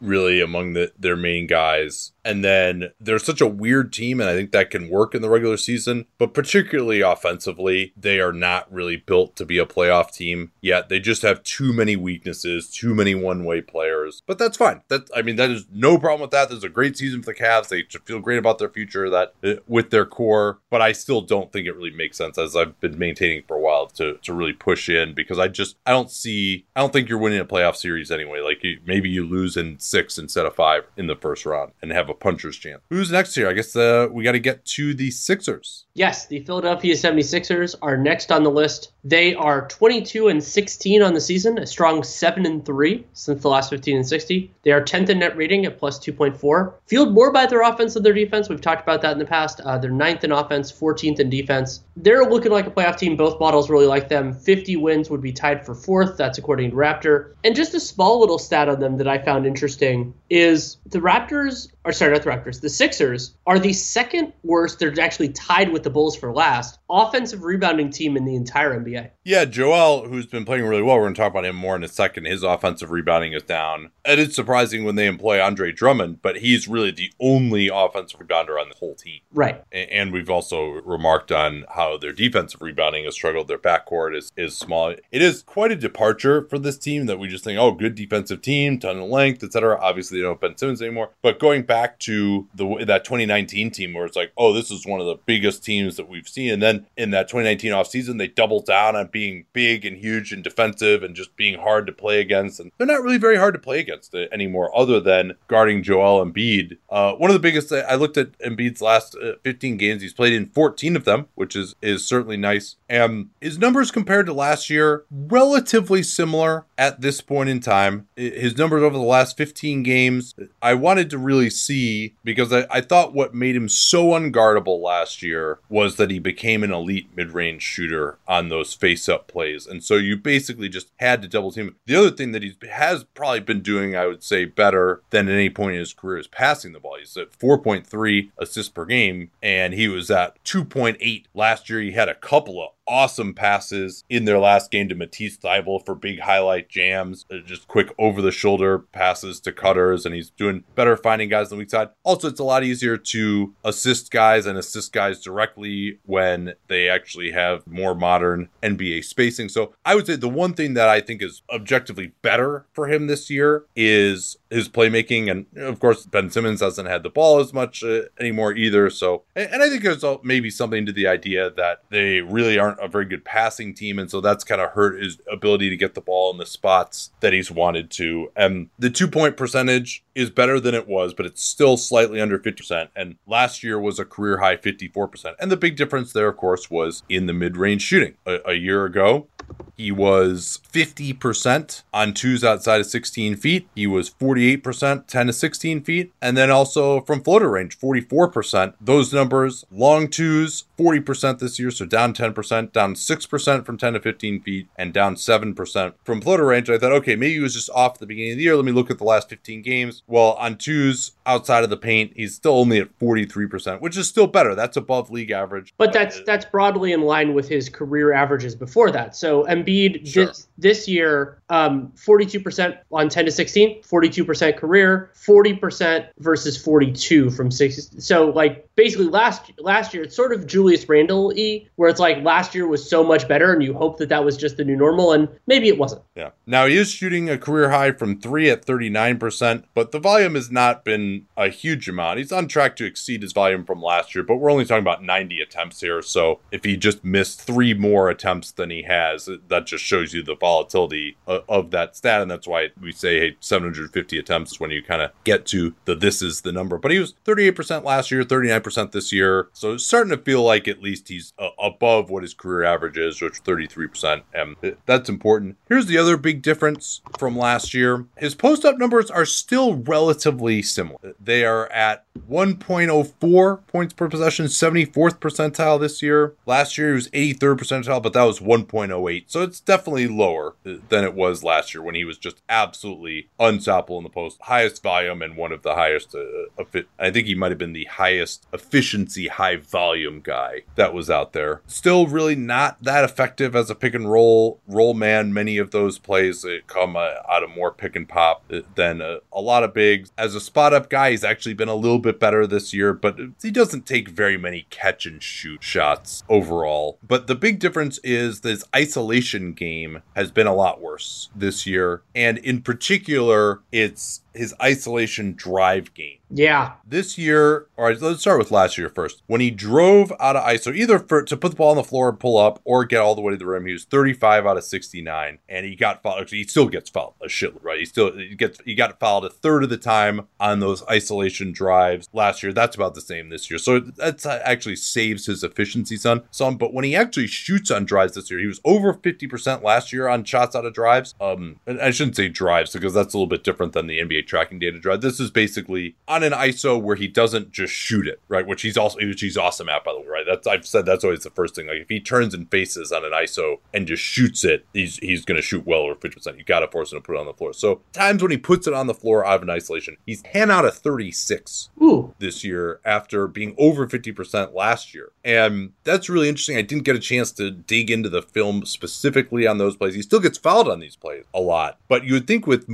really among the, their main guys. And then they're such a weird team, and I think that can work in the regular season. But particularly offensively, they are not really built to be a playoff team yet. They just have too many weaknesses, too many one-way players. But that's fine. That I mean, that is no problem with that. There's a great season for the Cavs. They feel great about their future that uh, with their core. But I still don't think it really makes sense, as I've been maintaining for a while, to to really push in because I just I don't see I don't think you're winning a playoff series anyway. Like you, maybe you lose in six instead of five in the first round and have a puncher's chance. Who's next here? I guess uh, we got to get to the Sixers. Yes, the Philadelphia 76ers are next on the list. They are 22 and 16 on the season, a strong 7 and 3 since the last 15 and 60. They are 10th in net rating at plus 2.4. Fueled more by their offense than their defense. We've talked about that in the past. Uh, they're 9th in offense, 14th in defense. They're looking like a playoff team. Both models really like them. 50 wins would be tied for fourth. That's according to Raptor. And just a small little stat on them that I found interesting is the Raptors, or sorry, not the Raptors, the Sixers are the second worst. They're actually tied with the Bulls for last offensive rebounding team in the entire NBA. Yeah, Joel, who's been playing really well, we're going to talk about him more in a second. His offensive rebounding is down. And It is surprising when they employ Andre Drummond, but he's really the only offensive rebounder on the whole team. Right. And we've also remarked on how their defensive rebounding has struggled. Their backcourt is, is small. It is quite a departure for this team that we just think, oh, good defensive team, ton of length, etc. Obviously, they don't have Ben Simmons anymore. But going back to the that 2019 team where it's like, oh, this is one of the biggest teams that we've seen. And then in that 2019 offseason, they doubled down on being big and huge and defensive and just being hard to play against. And they're not really very hard to play against anymore, other than guarding Joel Embiid. Uh, one of the biggest, I looked at Embiid's last uh, 15 games. He's played in 14 of them, which is is certainly nice. And his numbers compared to last year, relatively similar at this point in time. His numbers over the last 15 games, I wanted to really see because I, I thought what made him so unguardable last year was that he became an elite mid range shooter on those face up plays. And so you basically just had to double team. The other thing that he has probably been doing, I would say, better than at any point in his career is passing the ball. He's at 4.3 assists per game, and he was at 2.8 last year. He had a couple of awesome passes in their last game to Matisse Thybulle for big highlight jams, uh, just quick over the shoulder passes to cutters, and he's doing better finding guys on the weak side. Also, it's a lot easier to assist guys and assist guys directly when they actually have more modern NBA spacing. So I would say the one thing that I think is objectively better for him this year is his playmaking. And of course, Ben Simmons hasn't had the ball as much uh, anymore either. So, and I think there's maybe something to the idea that they really aren't a very good passing team. And so that's kind of hurt his ability to get the ball in the spots that he's wanted to. And the two point percentage is better than it was, but it's still slightly under 50%. And last year was a career high 54%. And the big difference there, of course, was in the mid range shooting. A, a year ago, he was 50% on twos outside of 16 feet. He was 48%, 10 to 16 feet. And then also from floater range, 44%. Those numbers, long twos, 40% this year, so down 10%, down 6% from 10 to 15 feet, and down 7% from floater range. I thought, okay, maybe he was just off at the beginning of the year. Let me look at the last 15 games. Well, on twos outside of the paint, he's still only at 43%, which is still better. That's above league average. But that's that's broadly in line with his career averages before that. So Embiid sure. this this year, um, 42% on 10 to 16, 42% career, 40% versus 42 from six. So like basically last last year, it's sort of Julius Randle e, where it's like last year was so much better, and you hope that that was just the new normal, and maybe it wasn't. Yeah. Now he is shooting a career high from three at 39%, but the volume has not been a huge amount. He's on track to exceed his volume from last year, but we're only talking about 90 attempts here. So if he just missed three more attempts than he has, that just shows you the volatility of, of that stat. And that's why we say, hey, 750 attempts is when you kind of get to the this is the number. But he was 38% last year, 39% this year. So it's starting to feel like at least he's uh, above what his career average is, which 33%. And that's important. Here's the other big difference from last year his post up numbers are still relatively similar. They are at 1.04 points per possession, 74th percentile this year. Last year he was 83rd percentile, but that was 1.08. So it's definitely lower than it was last year when he was just absolutely unstoppable in the post. Highest volume and one of the highest. Uh, I think he might have been the highest efficiency, high volume guy that was out there. Still, really not that effective as a pick and roll roll man. Many of those plays come uh, out of more pick and pop than a, a lot of bigs. As a spot up guy, he's actually been a little bit better this year, but he doesn't take very many catch and shoot shots overall. But the big difference is this isolation game has been a lot worse this year. And in particular, it's his isolation drive game. Yeah. This year, all right, let's start with last year first. When he drove out of ISO, either for to put the ball on the floor and pull up or get all the way to the rim, he was 35 out of 69. And he got fouled. He still gets fouled a shitload, right? He still he gets he got fouled a third of the time on those isolation drives drives last year. That's about the same this year. So that's actually saves his efficiency some. Some, but when he actually shoots on drives this year, he was over 50% last year on shots out of drives. Um, I shouldn't say drives because that's a little bit different than the NBA tracking data drive. This is basically on an ISO where he doesn't just shoot it, right? Which he's also which he's awesome at, by the way, right? That's I've said that's always the first thing. Like if he turns and faces on an ISO and just shoots it, he's he's gonna shoot well over 50%. You gotta force him to put it on the floor. So times when he puts it on the floor out of an isolation, he's 10 out of 36 Ooh. this year after being over 50% last year. And that's really interesting. I didn't get a chance to dig into the film specifically on those plays. He still gets fouled on these plays a lot. But you would think with,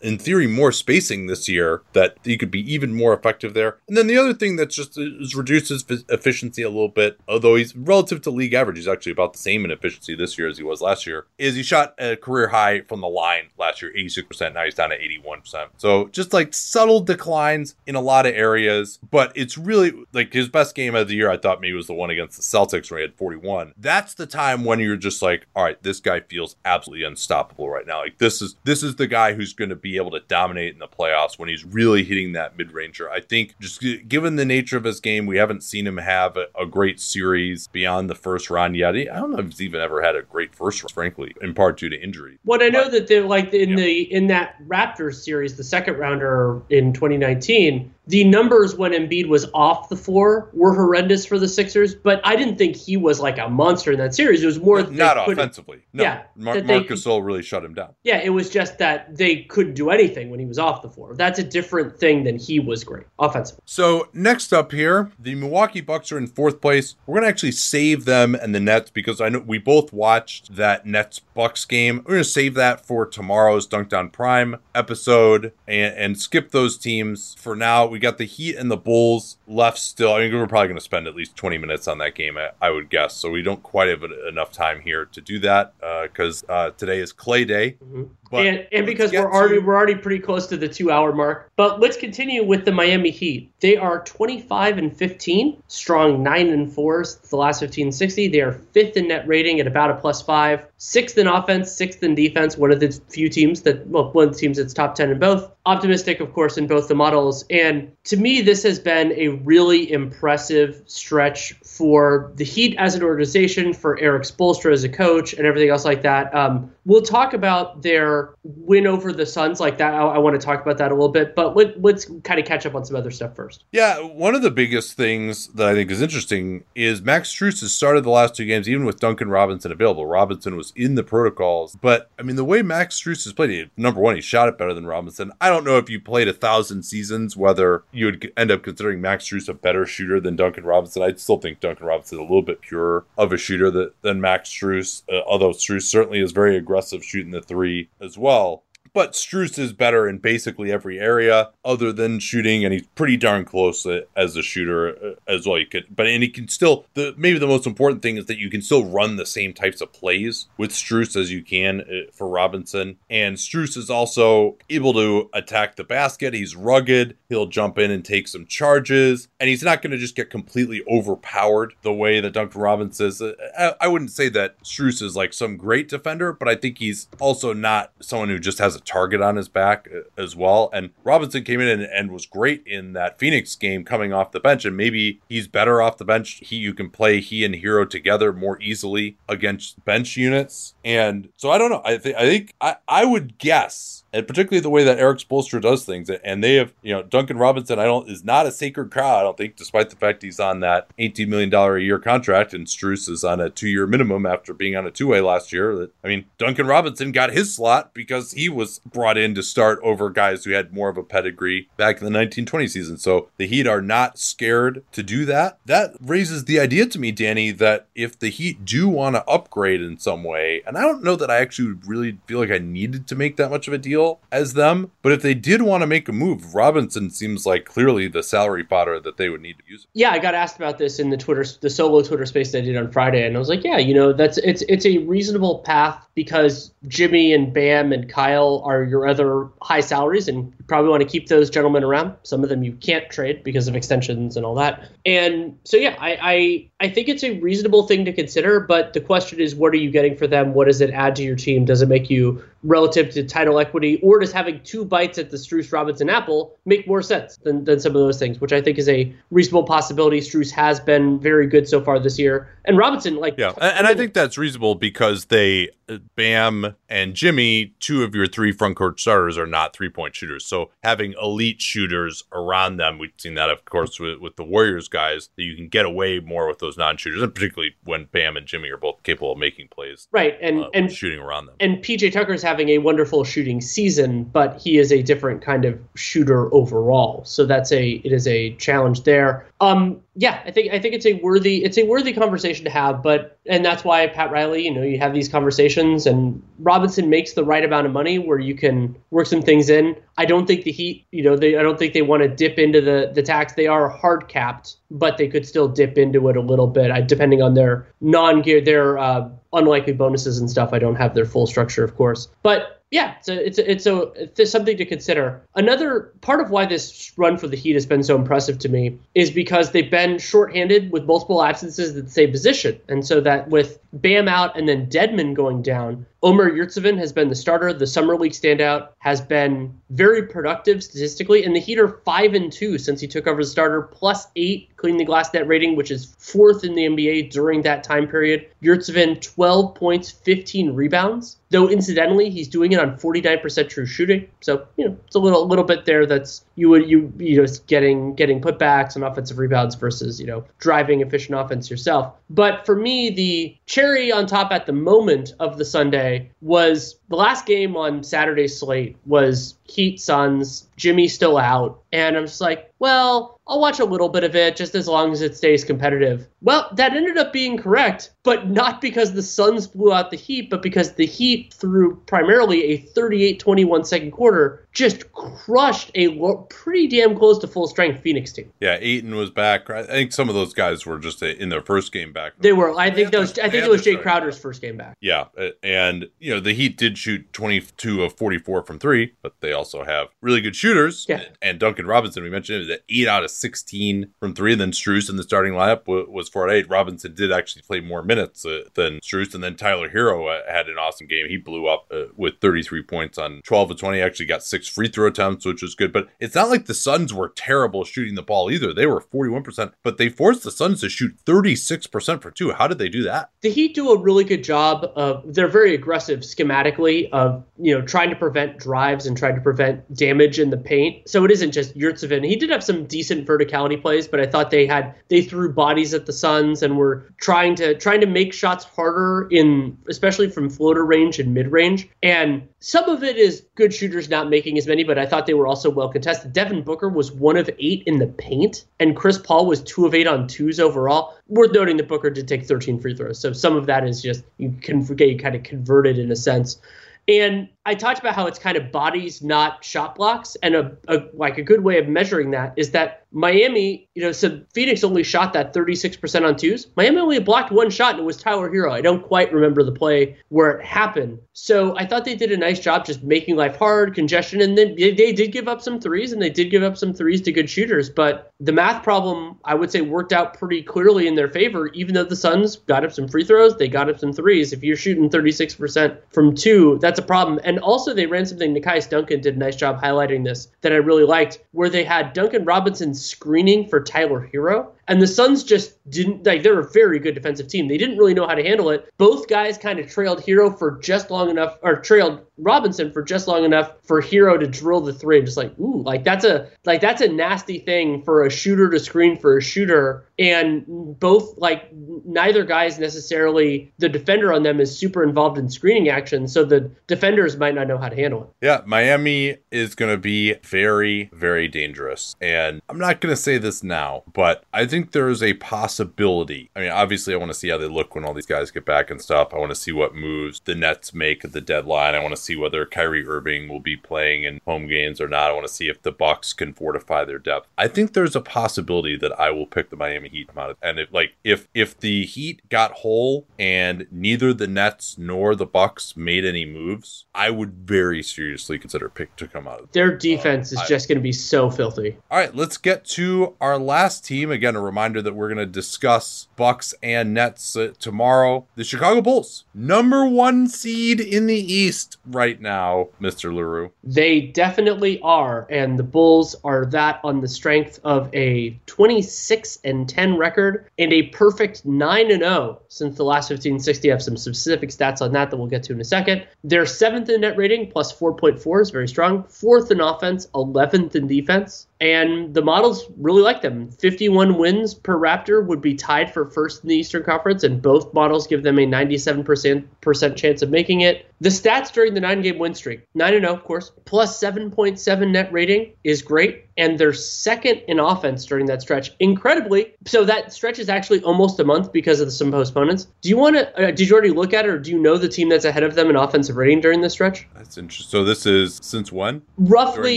in theory, more spacing this year that he could be even more effective there. And then the other thing that's just is reduces efficiency a little bit, although he's relative to league average, he's actually about the same in efficiency this year as he was last year, is he shot a career high from the line last year, 86%. Now he's down to 81%. So just like subtle declines in a lot of areas, but it's really like his best game of the year, I thought maybe was the one against the Celtics where he had 41. That's the time when you're just like, all right, this guy feels absolutely unstoppable right now. Like this is this is the guy who's going to be able to dominate in the playoffs when he's really hitting that mid ranger. I think just given the nature of his game, we haven't seen him have a, a, great series beyond the first round yet. I don't know if he's even ever had a great first round, frankly, in part due to injury. What I know but, that they're like in yeah. the in that Raptors series, the second rounder in 2019 the numbers when Embiid was off the floor were horrendous for the Sixers, but I didn't think he was like a monster in that series. It was more not offensively. No, yeah, Mar- Marc Gasol really shut him down. Yeah, it was just that they couldn't do anything when he was off the floor. That's a different thing than he was great offensively. So next up here, the Milwaukee Bucks are in fourth place. We're gonna actually save them and the Nets because I know we both watched that Nets Bucks game. We're gonna save that for tomorrow's Dunked On Prime episode and, and skip those teams for now. We we got the Heat and the Bulls left still. I mean, we're probably going to spend at least 20 minutes on that game, I, I, would guess. So we don't quite have enough time here to do that because uh, uh, today is Clay Day. Mm-hmm. But and, and because we're already to... we're already pretty close to the two hour mark. But let's continue with the Miami Heat. They are 25 and 15, strong nine and fours the last 15 60. They are fifth in net rating at about a plus five, sixth in offense, sixth in defense. One of the few teams that well, one of the teams that's top 10 in both. Optimistic, of course, in both the models. And to me, this has been a really impressive stretch for the Heat as an organization, for Erik Spoelstra as a coach, and everything else like that. Um, we'll talk about their win over the Suns like that. I, I want to talk about that a little bit, but let, us kind of catch up on some other stuff first. Yeah, one of the biggest things that I think is interesting is Max Strus has started the last two games, even with Duncan Robinson available. Robinson was in the protocols, but I mean, the way Max Strus has played, number one, he shot it better than Robinson. I don't know if you played a thousand seasons whether you would end up considering Max Strus a better shooter than Duncan Robinson. I still think Duncan Robinson is a little bit purer of a shooter than Max Strus, uh, although Strus certainly is very aggressive shooting the three as well. But Strus is better in basically every area other than shooting, and he's pretty darn close as a shooter uh, as well. You could, but and he can still. The maybe the most important thing is that you can still run the same types of plays with Strus as you can uh, for Robinson. And Strus is also able to attack the basket. He's rugged. He'll jump in and take some charges, and he's not going to just get completely overpowered the way that Duncan Robinson is. Uh, I wouldn't say that Strus is like some great defender, but I think he's also not someone who just has a target on his back uh, as well. And Robinson came in and, and, was great in that Phoenix game coming off the bench. And maybe he's better off the bench. He you can play he and Herro together more easily against bench units. And so I don't know. I think I think I, I would guess and particularly the way that Erik Spoelstra does things. And they have, you know, Duncan Robinson, I don't is not a sacred cow. I don't think, despite the fact he's on that eighteen million dollar a year contract, and Strus is on a two year minimum after being on a two way last year. That I mean, Duncan Robinson got his slot because he was brought in to start over guys who had more of a pedigree back in the nineteen twenty season. So the Heat are not scared to do that. That raises the idea to me, Danny, that if the Heat do want to upgrade in some way, and I don't know that I actually really feel like I needed to make that much of a deal as them. But if they did want to make a move, Robinson seems like clearly the salary fodder that they would need to use. Yeah, I got asked about this in the Twitter, the solo Twitter space that I did on Friday, and I was like, yeah, you know, that's it's it's a reasonable path because Jimmy and Bam and Kyle are your other high salaries, and you probably want to keep those gentlemen around. Some of them you can't trade because of extensions and all that. And so yeah, I I, I think it's a reasonable thing to consider, but the question is what are you getting for them? What does it add to your team? Does it make you relative to title equity, or does having two bites at the Strus Robinson apple make more sense than, than some of those things, which I think is a reasonable possibility. Strus has been very good so far this year, and Robinson, like, yeah, and, and I think that's reasonable because they, Bam and Jimmy, two of your three front court starters are not three point shooters. So having elite shooters around them, we've seen that, of course, with, with the Warriors guys, that you can get away more with those non shooters, and particularly when Bam and Jimmy are both capable of making plays, right, and uh, and shooting around them. And PJ Tucker's having a wonderful shooting season, but he is a different kind of shooter overall. So that's a it is a challenge there. Um, yeah, I think I think it's a worthy it's a worthy conversation to have, but and that's why Pat Riley, you know, you have these conversations and Robinson makes the right amount of money where you can work some things in. I don't think the Heat, you know, they I don't think they want to dip into the the tax. They are hard capped, but they could still dip into it a little bit, depending on their non gear their uh, unlikely bonuses and stuff. I don't have their full structure, of course, but yeah, it's a, it's a, it's a it's something to consider. Another part of why this run for the Heat has been so impressive to me is because they've been shorthanded with multiple absences at the same position, and so that with Bam out and then Dedmon going down, Omer Yurtseven has been the starter. The summer league standout has been very productive statistically, and the Heat are five and two since he took over as starter, plus eight clean the glass net rating, which is fourth in the NBA during that time period. Yurtseven, 12 points, 15 rebounds. Though incidentally, he's doing it on 49% true shooting, so you know it's a little little bit there. That's you would you you know getting getting putbacks and offensive rebounds versus you know driving efficient offense yourself. But for me, the cherry on top at the moment of the Sunday was the last game on Saturday's slate was Heat Suns. Jimmy still out, and I'm just like, well, I'll watch a little bit of it just as long as it stays competitive. Well, that ended up being correct, but not because the Suns blew out the Heat, but because the Heat, through primarily a 38 21 second quarter, just crushed a lo- pretty damn close to full strength Phoenix team. Yeah, Ayton was back. I think some of those guys were just in their first game back. They were. I think those. I think it was Jae Crowder's first game back. Yeah, and you know the Heat did shoot 22 of 44 from three, but they also have really good shooters. Yeah. And Duncan Robinson, we mentioned, it was eight out of 16 from three. And then Strus in the starting lineup was four at eight. Robinson did actually play more minutes uh, than Strus, and then Tyler Herro uh, had an awesome game. He blew up uh, with 33 points on 12 of 20. Actually got six free throw attempts, which was good. But it's not like the Suns were terrible shooting the ball either. They were 41%, but they forced the Suns to shoot 36% for two. How did they do that? The Heat do a really good job of, they're very aggressive schematically of, you know, trying to prevent drives and trying to prevent damage in the paint. So it isn't just Yurtseven. He did have some decent verticality plays, but I thought they had, they threw bodies at the Suns and were trying to, trying to make shots harder in, especially from floater range and mid range. And some of it is good shooters not making as many, but I thought they were also well contested. Devin Booker was one of eight in the paint, and Chris Paul was two of eight on twos overall. Worth noting that Booker did take 13 free throws, so some of that is just you can forget you kind of converted in a sense. And I talked about how it's kind of bodies, not shot blocks, and a, a, like a good way of measuring that is that Miami, you know, so Phoenix only shot that 36% on twos. Miami only blocked one shot, and it was Tyler Herro. I don't quite remember the play where it happened. So I thought they did a nice job just making life hard, congestion, and then they, they did give up some threes, and they did give up some threes to good shooters. But the math problem, I would say, worked out pretty clearly in their favor. Even though the Suns got up some free throws, they got up some threes. If you're shooting 36% from two, that's a problem. And also, they ran something. Nekias Duncan did a nice job highlighting this that I really liked, where they had Duncan Robinson screening for Tyler Herro. And the Suns just didn't like they're a very good defensive team. They didn't really know how to handle it. Both guys kind of trailed Herro for just long enough or trailed Robinson for just long enough for Herro to drill the three. Just like, ooh, like that's a like that's a nasty thing for a shooter to screen for a shooter. And both like neither guy is necessarily the defender on them is super involved in screening action. So the defenders might not know how to handle it. Yeah, Miami is gonna be very, very dangerous. And I'm not gonna say this now, but I think think there's a possibility. I mean, obviously, I want to see how they look when all these guys get back and stuff. I want to see what moves the Nets make at the deadline. I want to see whether Kyrie Irving will be playing in home games or not. I want to see if the Bucks can fortify their depth. I think there's a possibility that I will pick the Miami Heat out of, and if like if if the Heat got whole and neither the Nets nor the Bucks made any moves, I would very seriously consider pick to come out of. Their defense is I- just going to be so filthy. All right, let's get to our last team. Again, a reminder that we're going to discuss Bucks and Nets uh, tomorrow. The Chicago Bulls, number one seed in the East right now, Mr. Leroux. They definitely are, and the Bulls are that on the strength of a 26 and 10 record and a perfect 9 and 0 since the last 1560. I have some specific stats on that that we'll get to in a second. They're seventh in net rating, plus 4.4 is very strong. Fourth in offense, 11th in defense. And the models really like them. 51 wins per Raptor would be tied for first in the Eastern Conference, and both models give them a 97% chance of making it. The stats during the nine game win streak 9 0, of course, plus 7.7 net rating is great. And they're second in offense during that stretch. Incredibly, so that stretch is actually almost a month because of some postponements. Do you want to, uh, did you already look at it, or do you know the team that's ahead of them in offensive rating during this stretch? That's interesting. So this is since when? roughly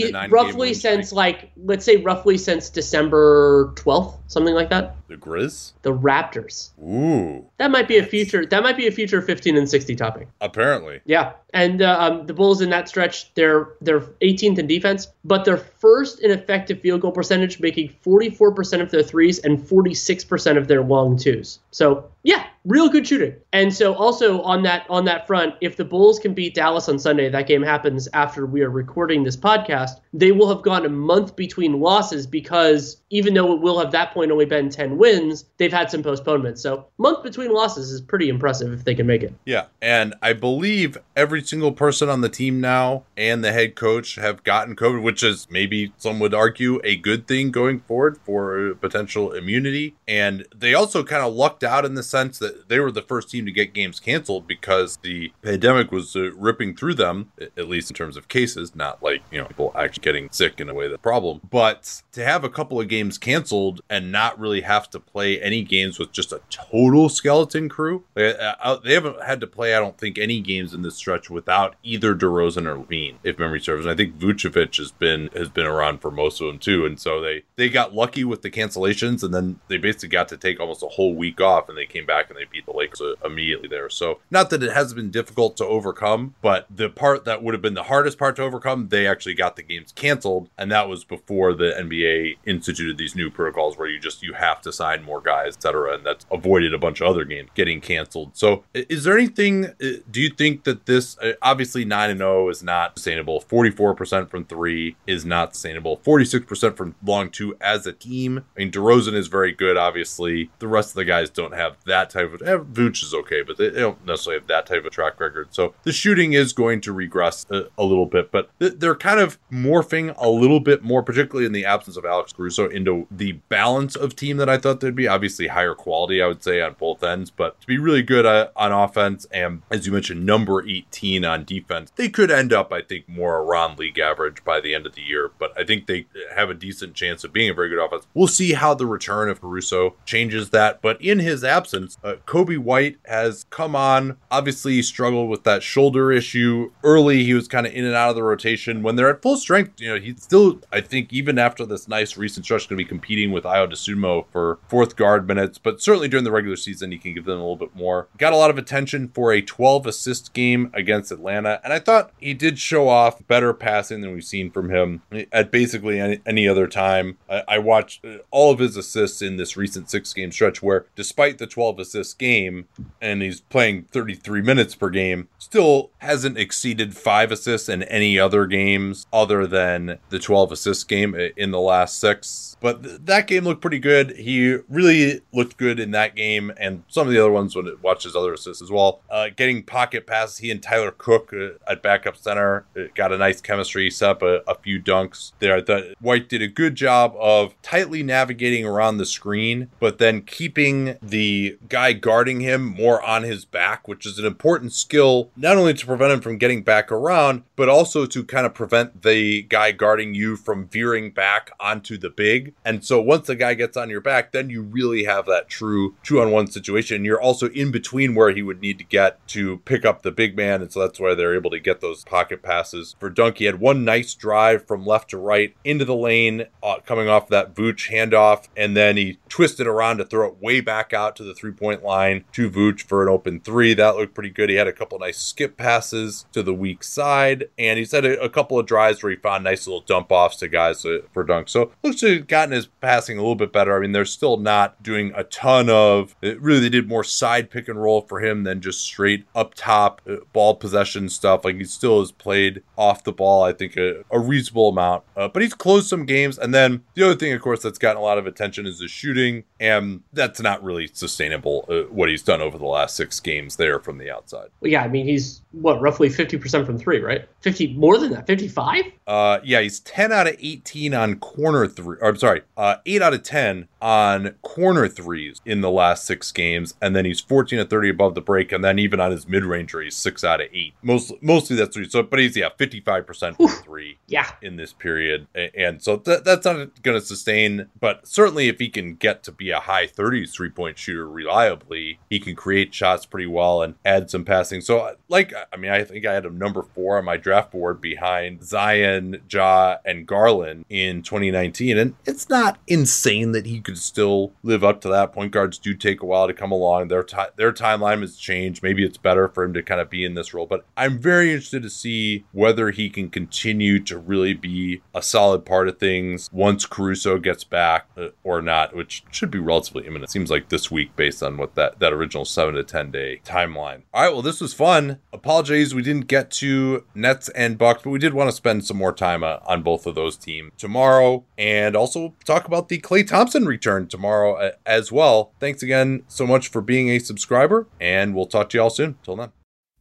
During the nine-game roughly since like let's say roughly since December 12th, something like that. The Grizz? The Raptors. Ooh, That might be a future that might be a future 15 and 60 topic. apparently. Yeah, and uh, um, the Bulls in that stretch, they're they're 18th in defense, but they're first in effective field goal percentage, making 44% of their threes and 46% of their long twos. So yeah, real good shooting. And so also on that on that front, if the Bulls can beat Dallas on Sunday, that game happens after we are recording this podcast. They will have gone a month between losses because even though it will have that point only been 10 wins, they've had some postponements. So month between losses is pretty impressive if they can make it. Yeah, and I believe every single person on the team now and the head coach have gotten COVID, which is maybe some would argue a good thing going forward for potential immunity. And they also kind of lucked out in the sense that they were the first team to get games canceled because the pandemic was uh, ripping through them, at least in terms of cases, not like, you know, people actually getting sick in a way that's a problem. But to have a couple of games canceled and not really have to play any games with just a total skeleton crew, they, uh, they haven't had to play, I don't think, any games in this stretch without either DeRozan or LaVine, if memory serves. And I think Vucevic has been has been around for most of them too. And so they they got lucky with the cancellations, and then they basically got to take almost a whole week off, and they came back and they beat the Lakers uh, immediately there. So not that it has been difficult to overcome, but the part that would have been the hardest part to overcome, they actually got the games canceled, and that was before the NBA instituted these new protocols where you just you have to sign more guys, etc. And that's avoided a bunch of other games getting canceled. So is there anything? Do you think that this uh, obviously nine and zero is not sustainable? Forty four percent from three is not sustainable. Forty six percent from long two as a team. I mean, DeRozan is very good. Obviously, the rest of the guys don't have that type of. Eh, Vooch is okay, but they, they don't necessarily have that type of track record. So the shooting is going to regress a, a little bit, but th- they're kind of morphing a little bit more, particularly in the absence of Alex Caruso, into the balance of team that I thought they'd be. Obviously, higher quality, I would say, on both ends, but to be really good uh, on offense and, as you mentioned, number 18 on defense, they could end up, I think, more around league average by the end of the year. But I think they have a decent chance of being a very good offense. We'll see how the return of Caruso changes that. But in his absence, uh, Coby White has come on. Obviously, he struggled with that shoulder issue early. He was kind of in and out of the rotation. When they're at full strength, you know, he's still, I think, even after this nice recent stretch, going to be competing with Ayo Dosunmu for fourth guard minutes. But certainly during the regular season, he can give them a little bit more. Got a lot of attention for a 12 assist game against Atlanta. And I thought he did show off better passing than we've seen from him at basically any, any other time. I, I watched all of his assists in this recent six game stretch where, despite the 12 game, and he's playing 33 minutes per game, still hasn't exceeded five assists in any other games other than the 12 assist game in the last six. But th- that game looked pretty good. He really looked good in that game and some of the other ones when it watches other assists as well. Uh, getting pocket passes, he and Tyler Cook uh, at backup center uh, got a nice chemistry, set up a, a few dunks there. Thought White did a good job of tightly navigating around the screen, but then keeping the guy guarding him more on his back, which is an important skill, not only to prevent him from getting back around, but also to kind of prevent the guy guarding you from veering back onto the big. And so once the guy gets on your back, then you really have that true two on one situation. You're also in between where he would need to get to pick up the big man. And so that's why they're able to get those pocket passes for Dunk. He had one nice drive from left to right into the lane, uh, coming off that Vooch handoff. And then he twisted around to throw it way back out to the three point line to Vooch for an open three. That looked pretty good. He had a couple nice skip passes to the weak side. And he's had a, a couple of drives where he found nice little dump offs to guys for Dunk. So looks to have gotten his passing a little bit better. I mean, they're still not doing a ton of, it. really, they did more side pick and roll for him than just straight up top uh, ball possession stuff. Like he still has played off the ball, I think, a, a reasonable amount. Uh, but he's closed some games. And then the other thing, of course, that's gotten a lot of attention is the shooting. And that's not really sustainable, uh, what he's done over the last six games there from the outside. Well, yeah, I mean, he's what, roughly 50% from three, right? 50, more than that, 55? Uh, yeah, he's 10 out of 18 on corner three. Or, I'm sorry, uh, 8 out of 10 on corner threes in the last six games. And then he's 14 to 30 above the break. And then even on his mid range, he's 6 out of 8. Most, mostly that's three. So, but he's, yeah, 55% from three yeah. in this period. And so th- that's not going to sustain. But certainly if he can get to be a high 30s three point shooter reliably, he can create shots pretty well and add some passing. So, like, I mean, I think I had him number four on my draft board behind Zion, Ja, and Garland in 2019. And it's not insane that he could still live up to that. Point guards do take a while to come along. Their, their timeline has changed. Maybe it's better for him to kind of be in this role. But I'm very interested to see whether he can continue to really be a solid part of things once Caruso gets back uh, or not, which should be relatively imminent. Seems like this week based on what that, that original seven to 10 day timeline. All right. Well, this was fun. Apologies. Apologies we didn't get to Nets and Bucks, but we did want to spend some more time uh, on both of those teams tomorrow and also talk about the Klay Thompson return tomorrow uh, as well. Thanks again so much for being a subscriber, and we'll talk to you all soon. Till then.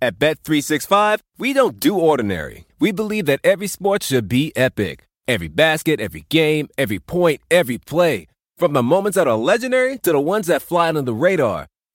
At Bet365, we don't do ordinary. We believe that every sport should be epic. Every basket, every game, every point, every play. From the moments that are legendary to the ones that fly under the radar.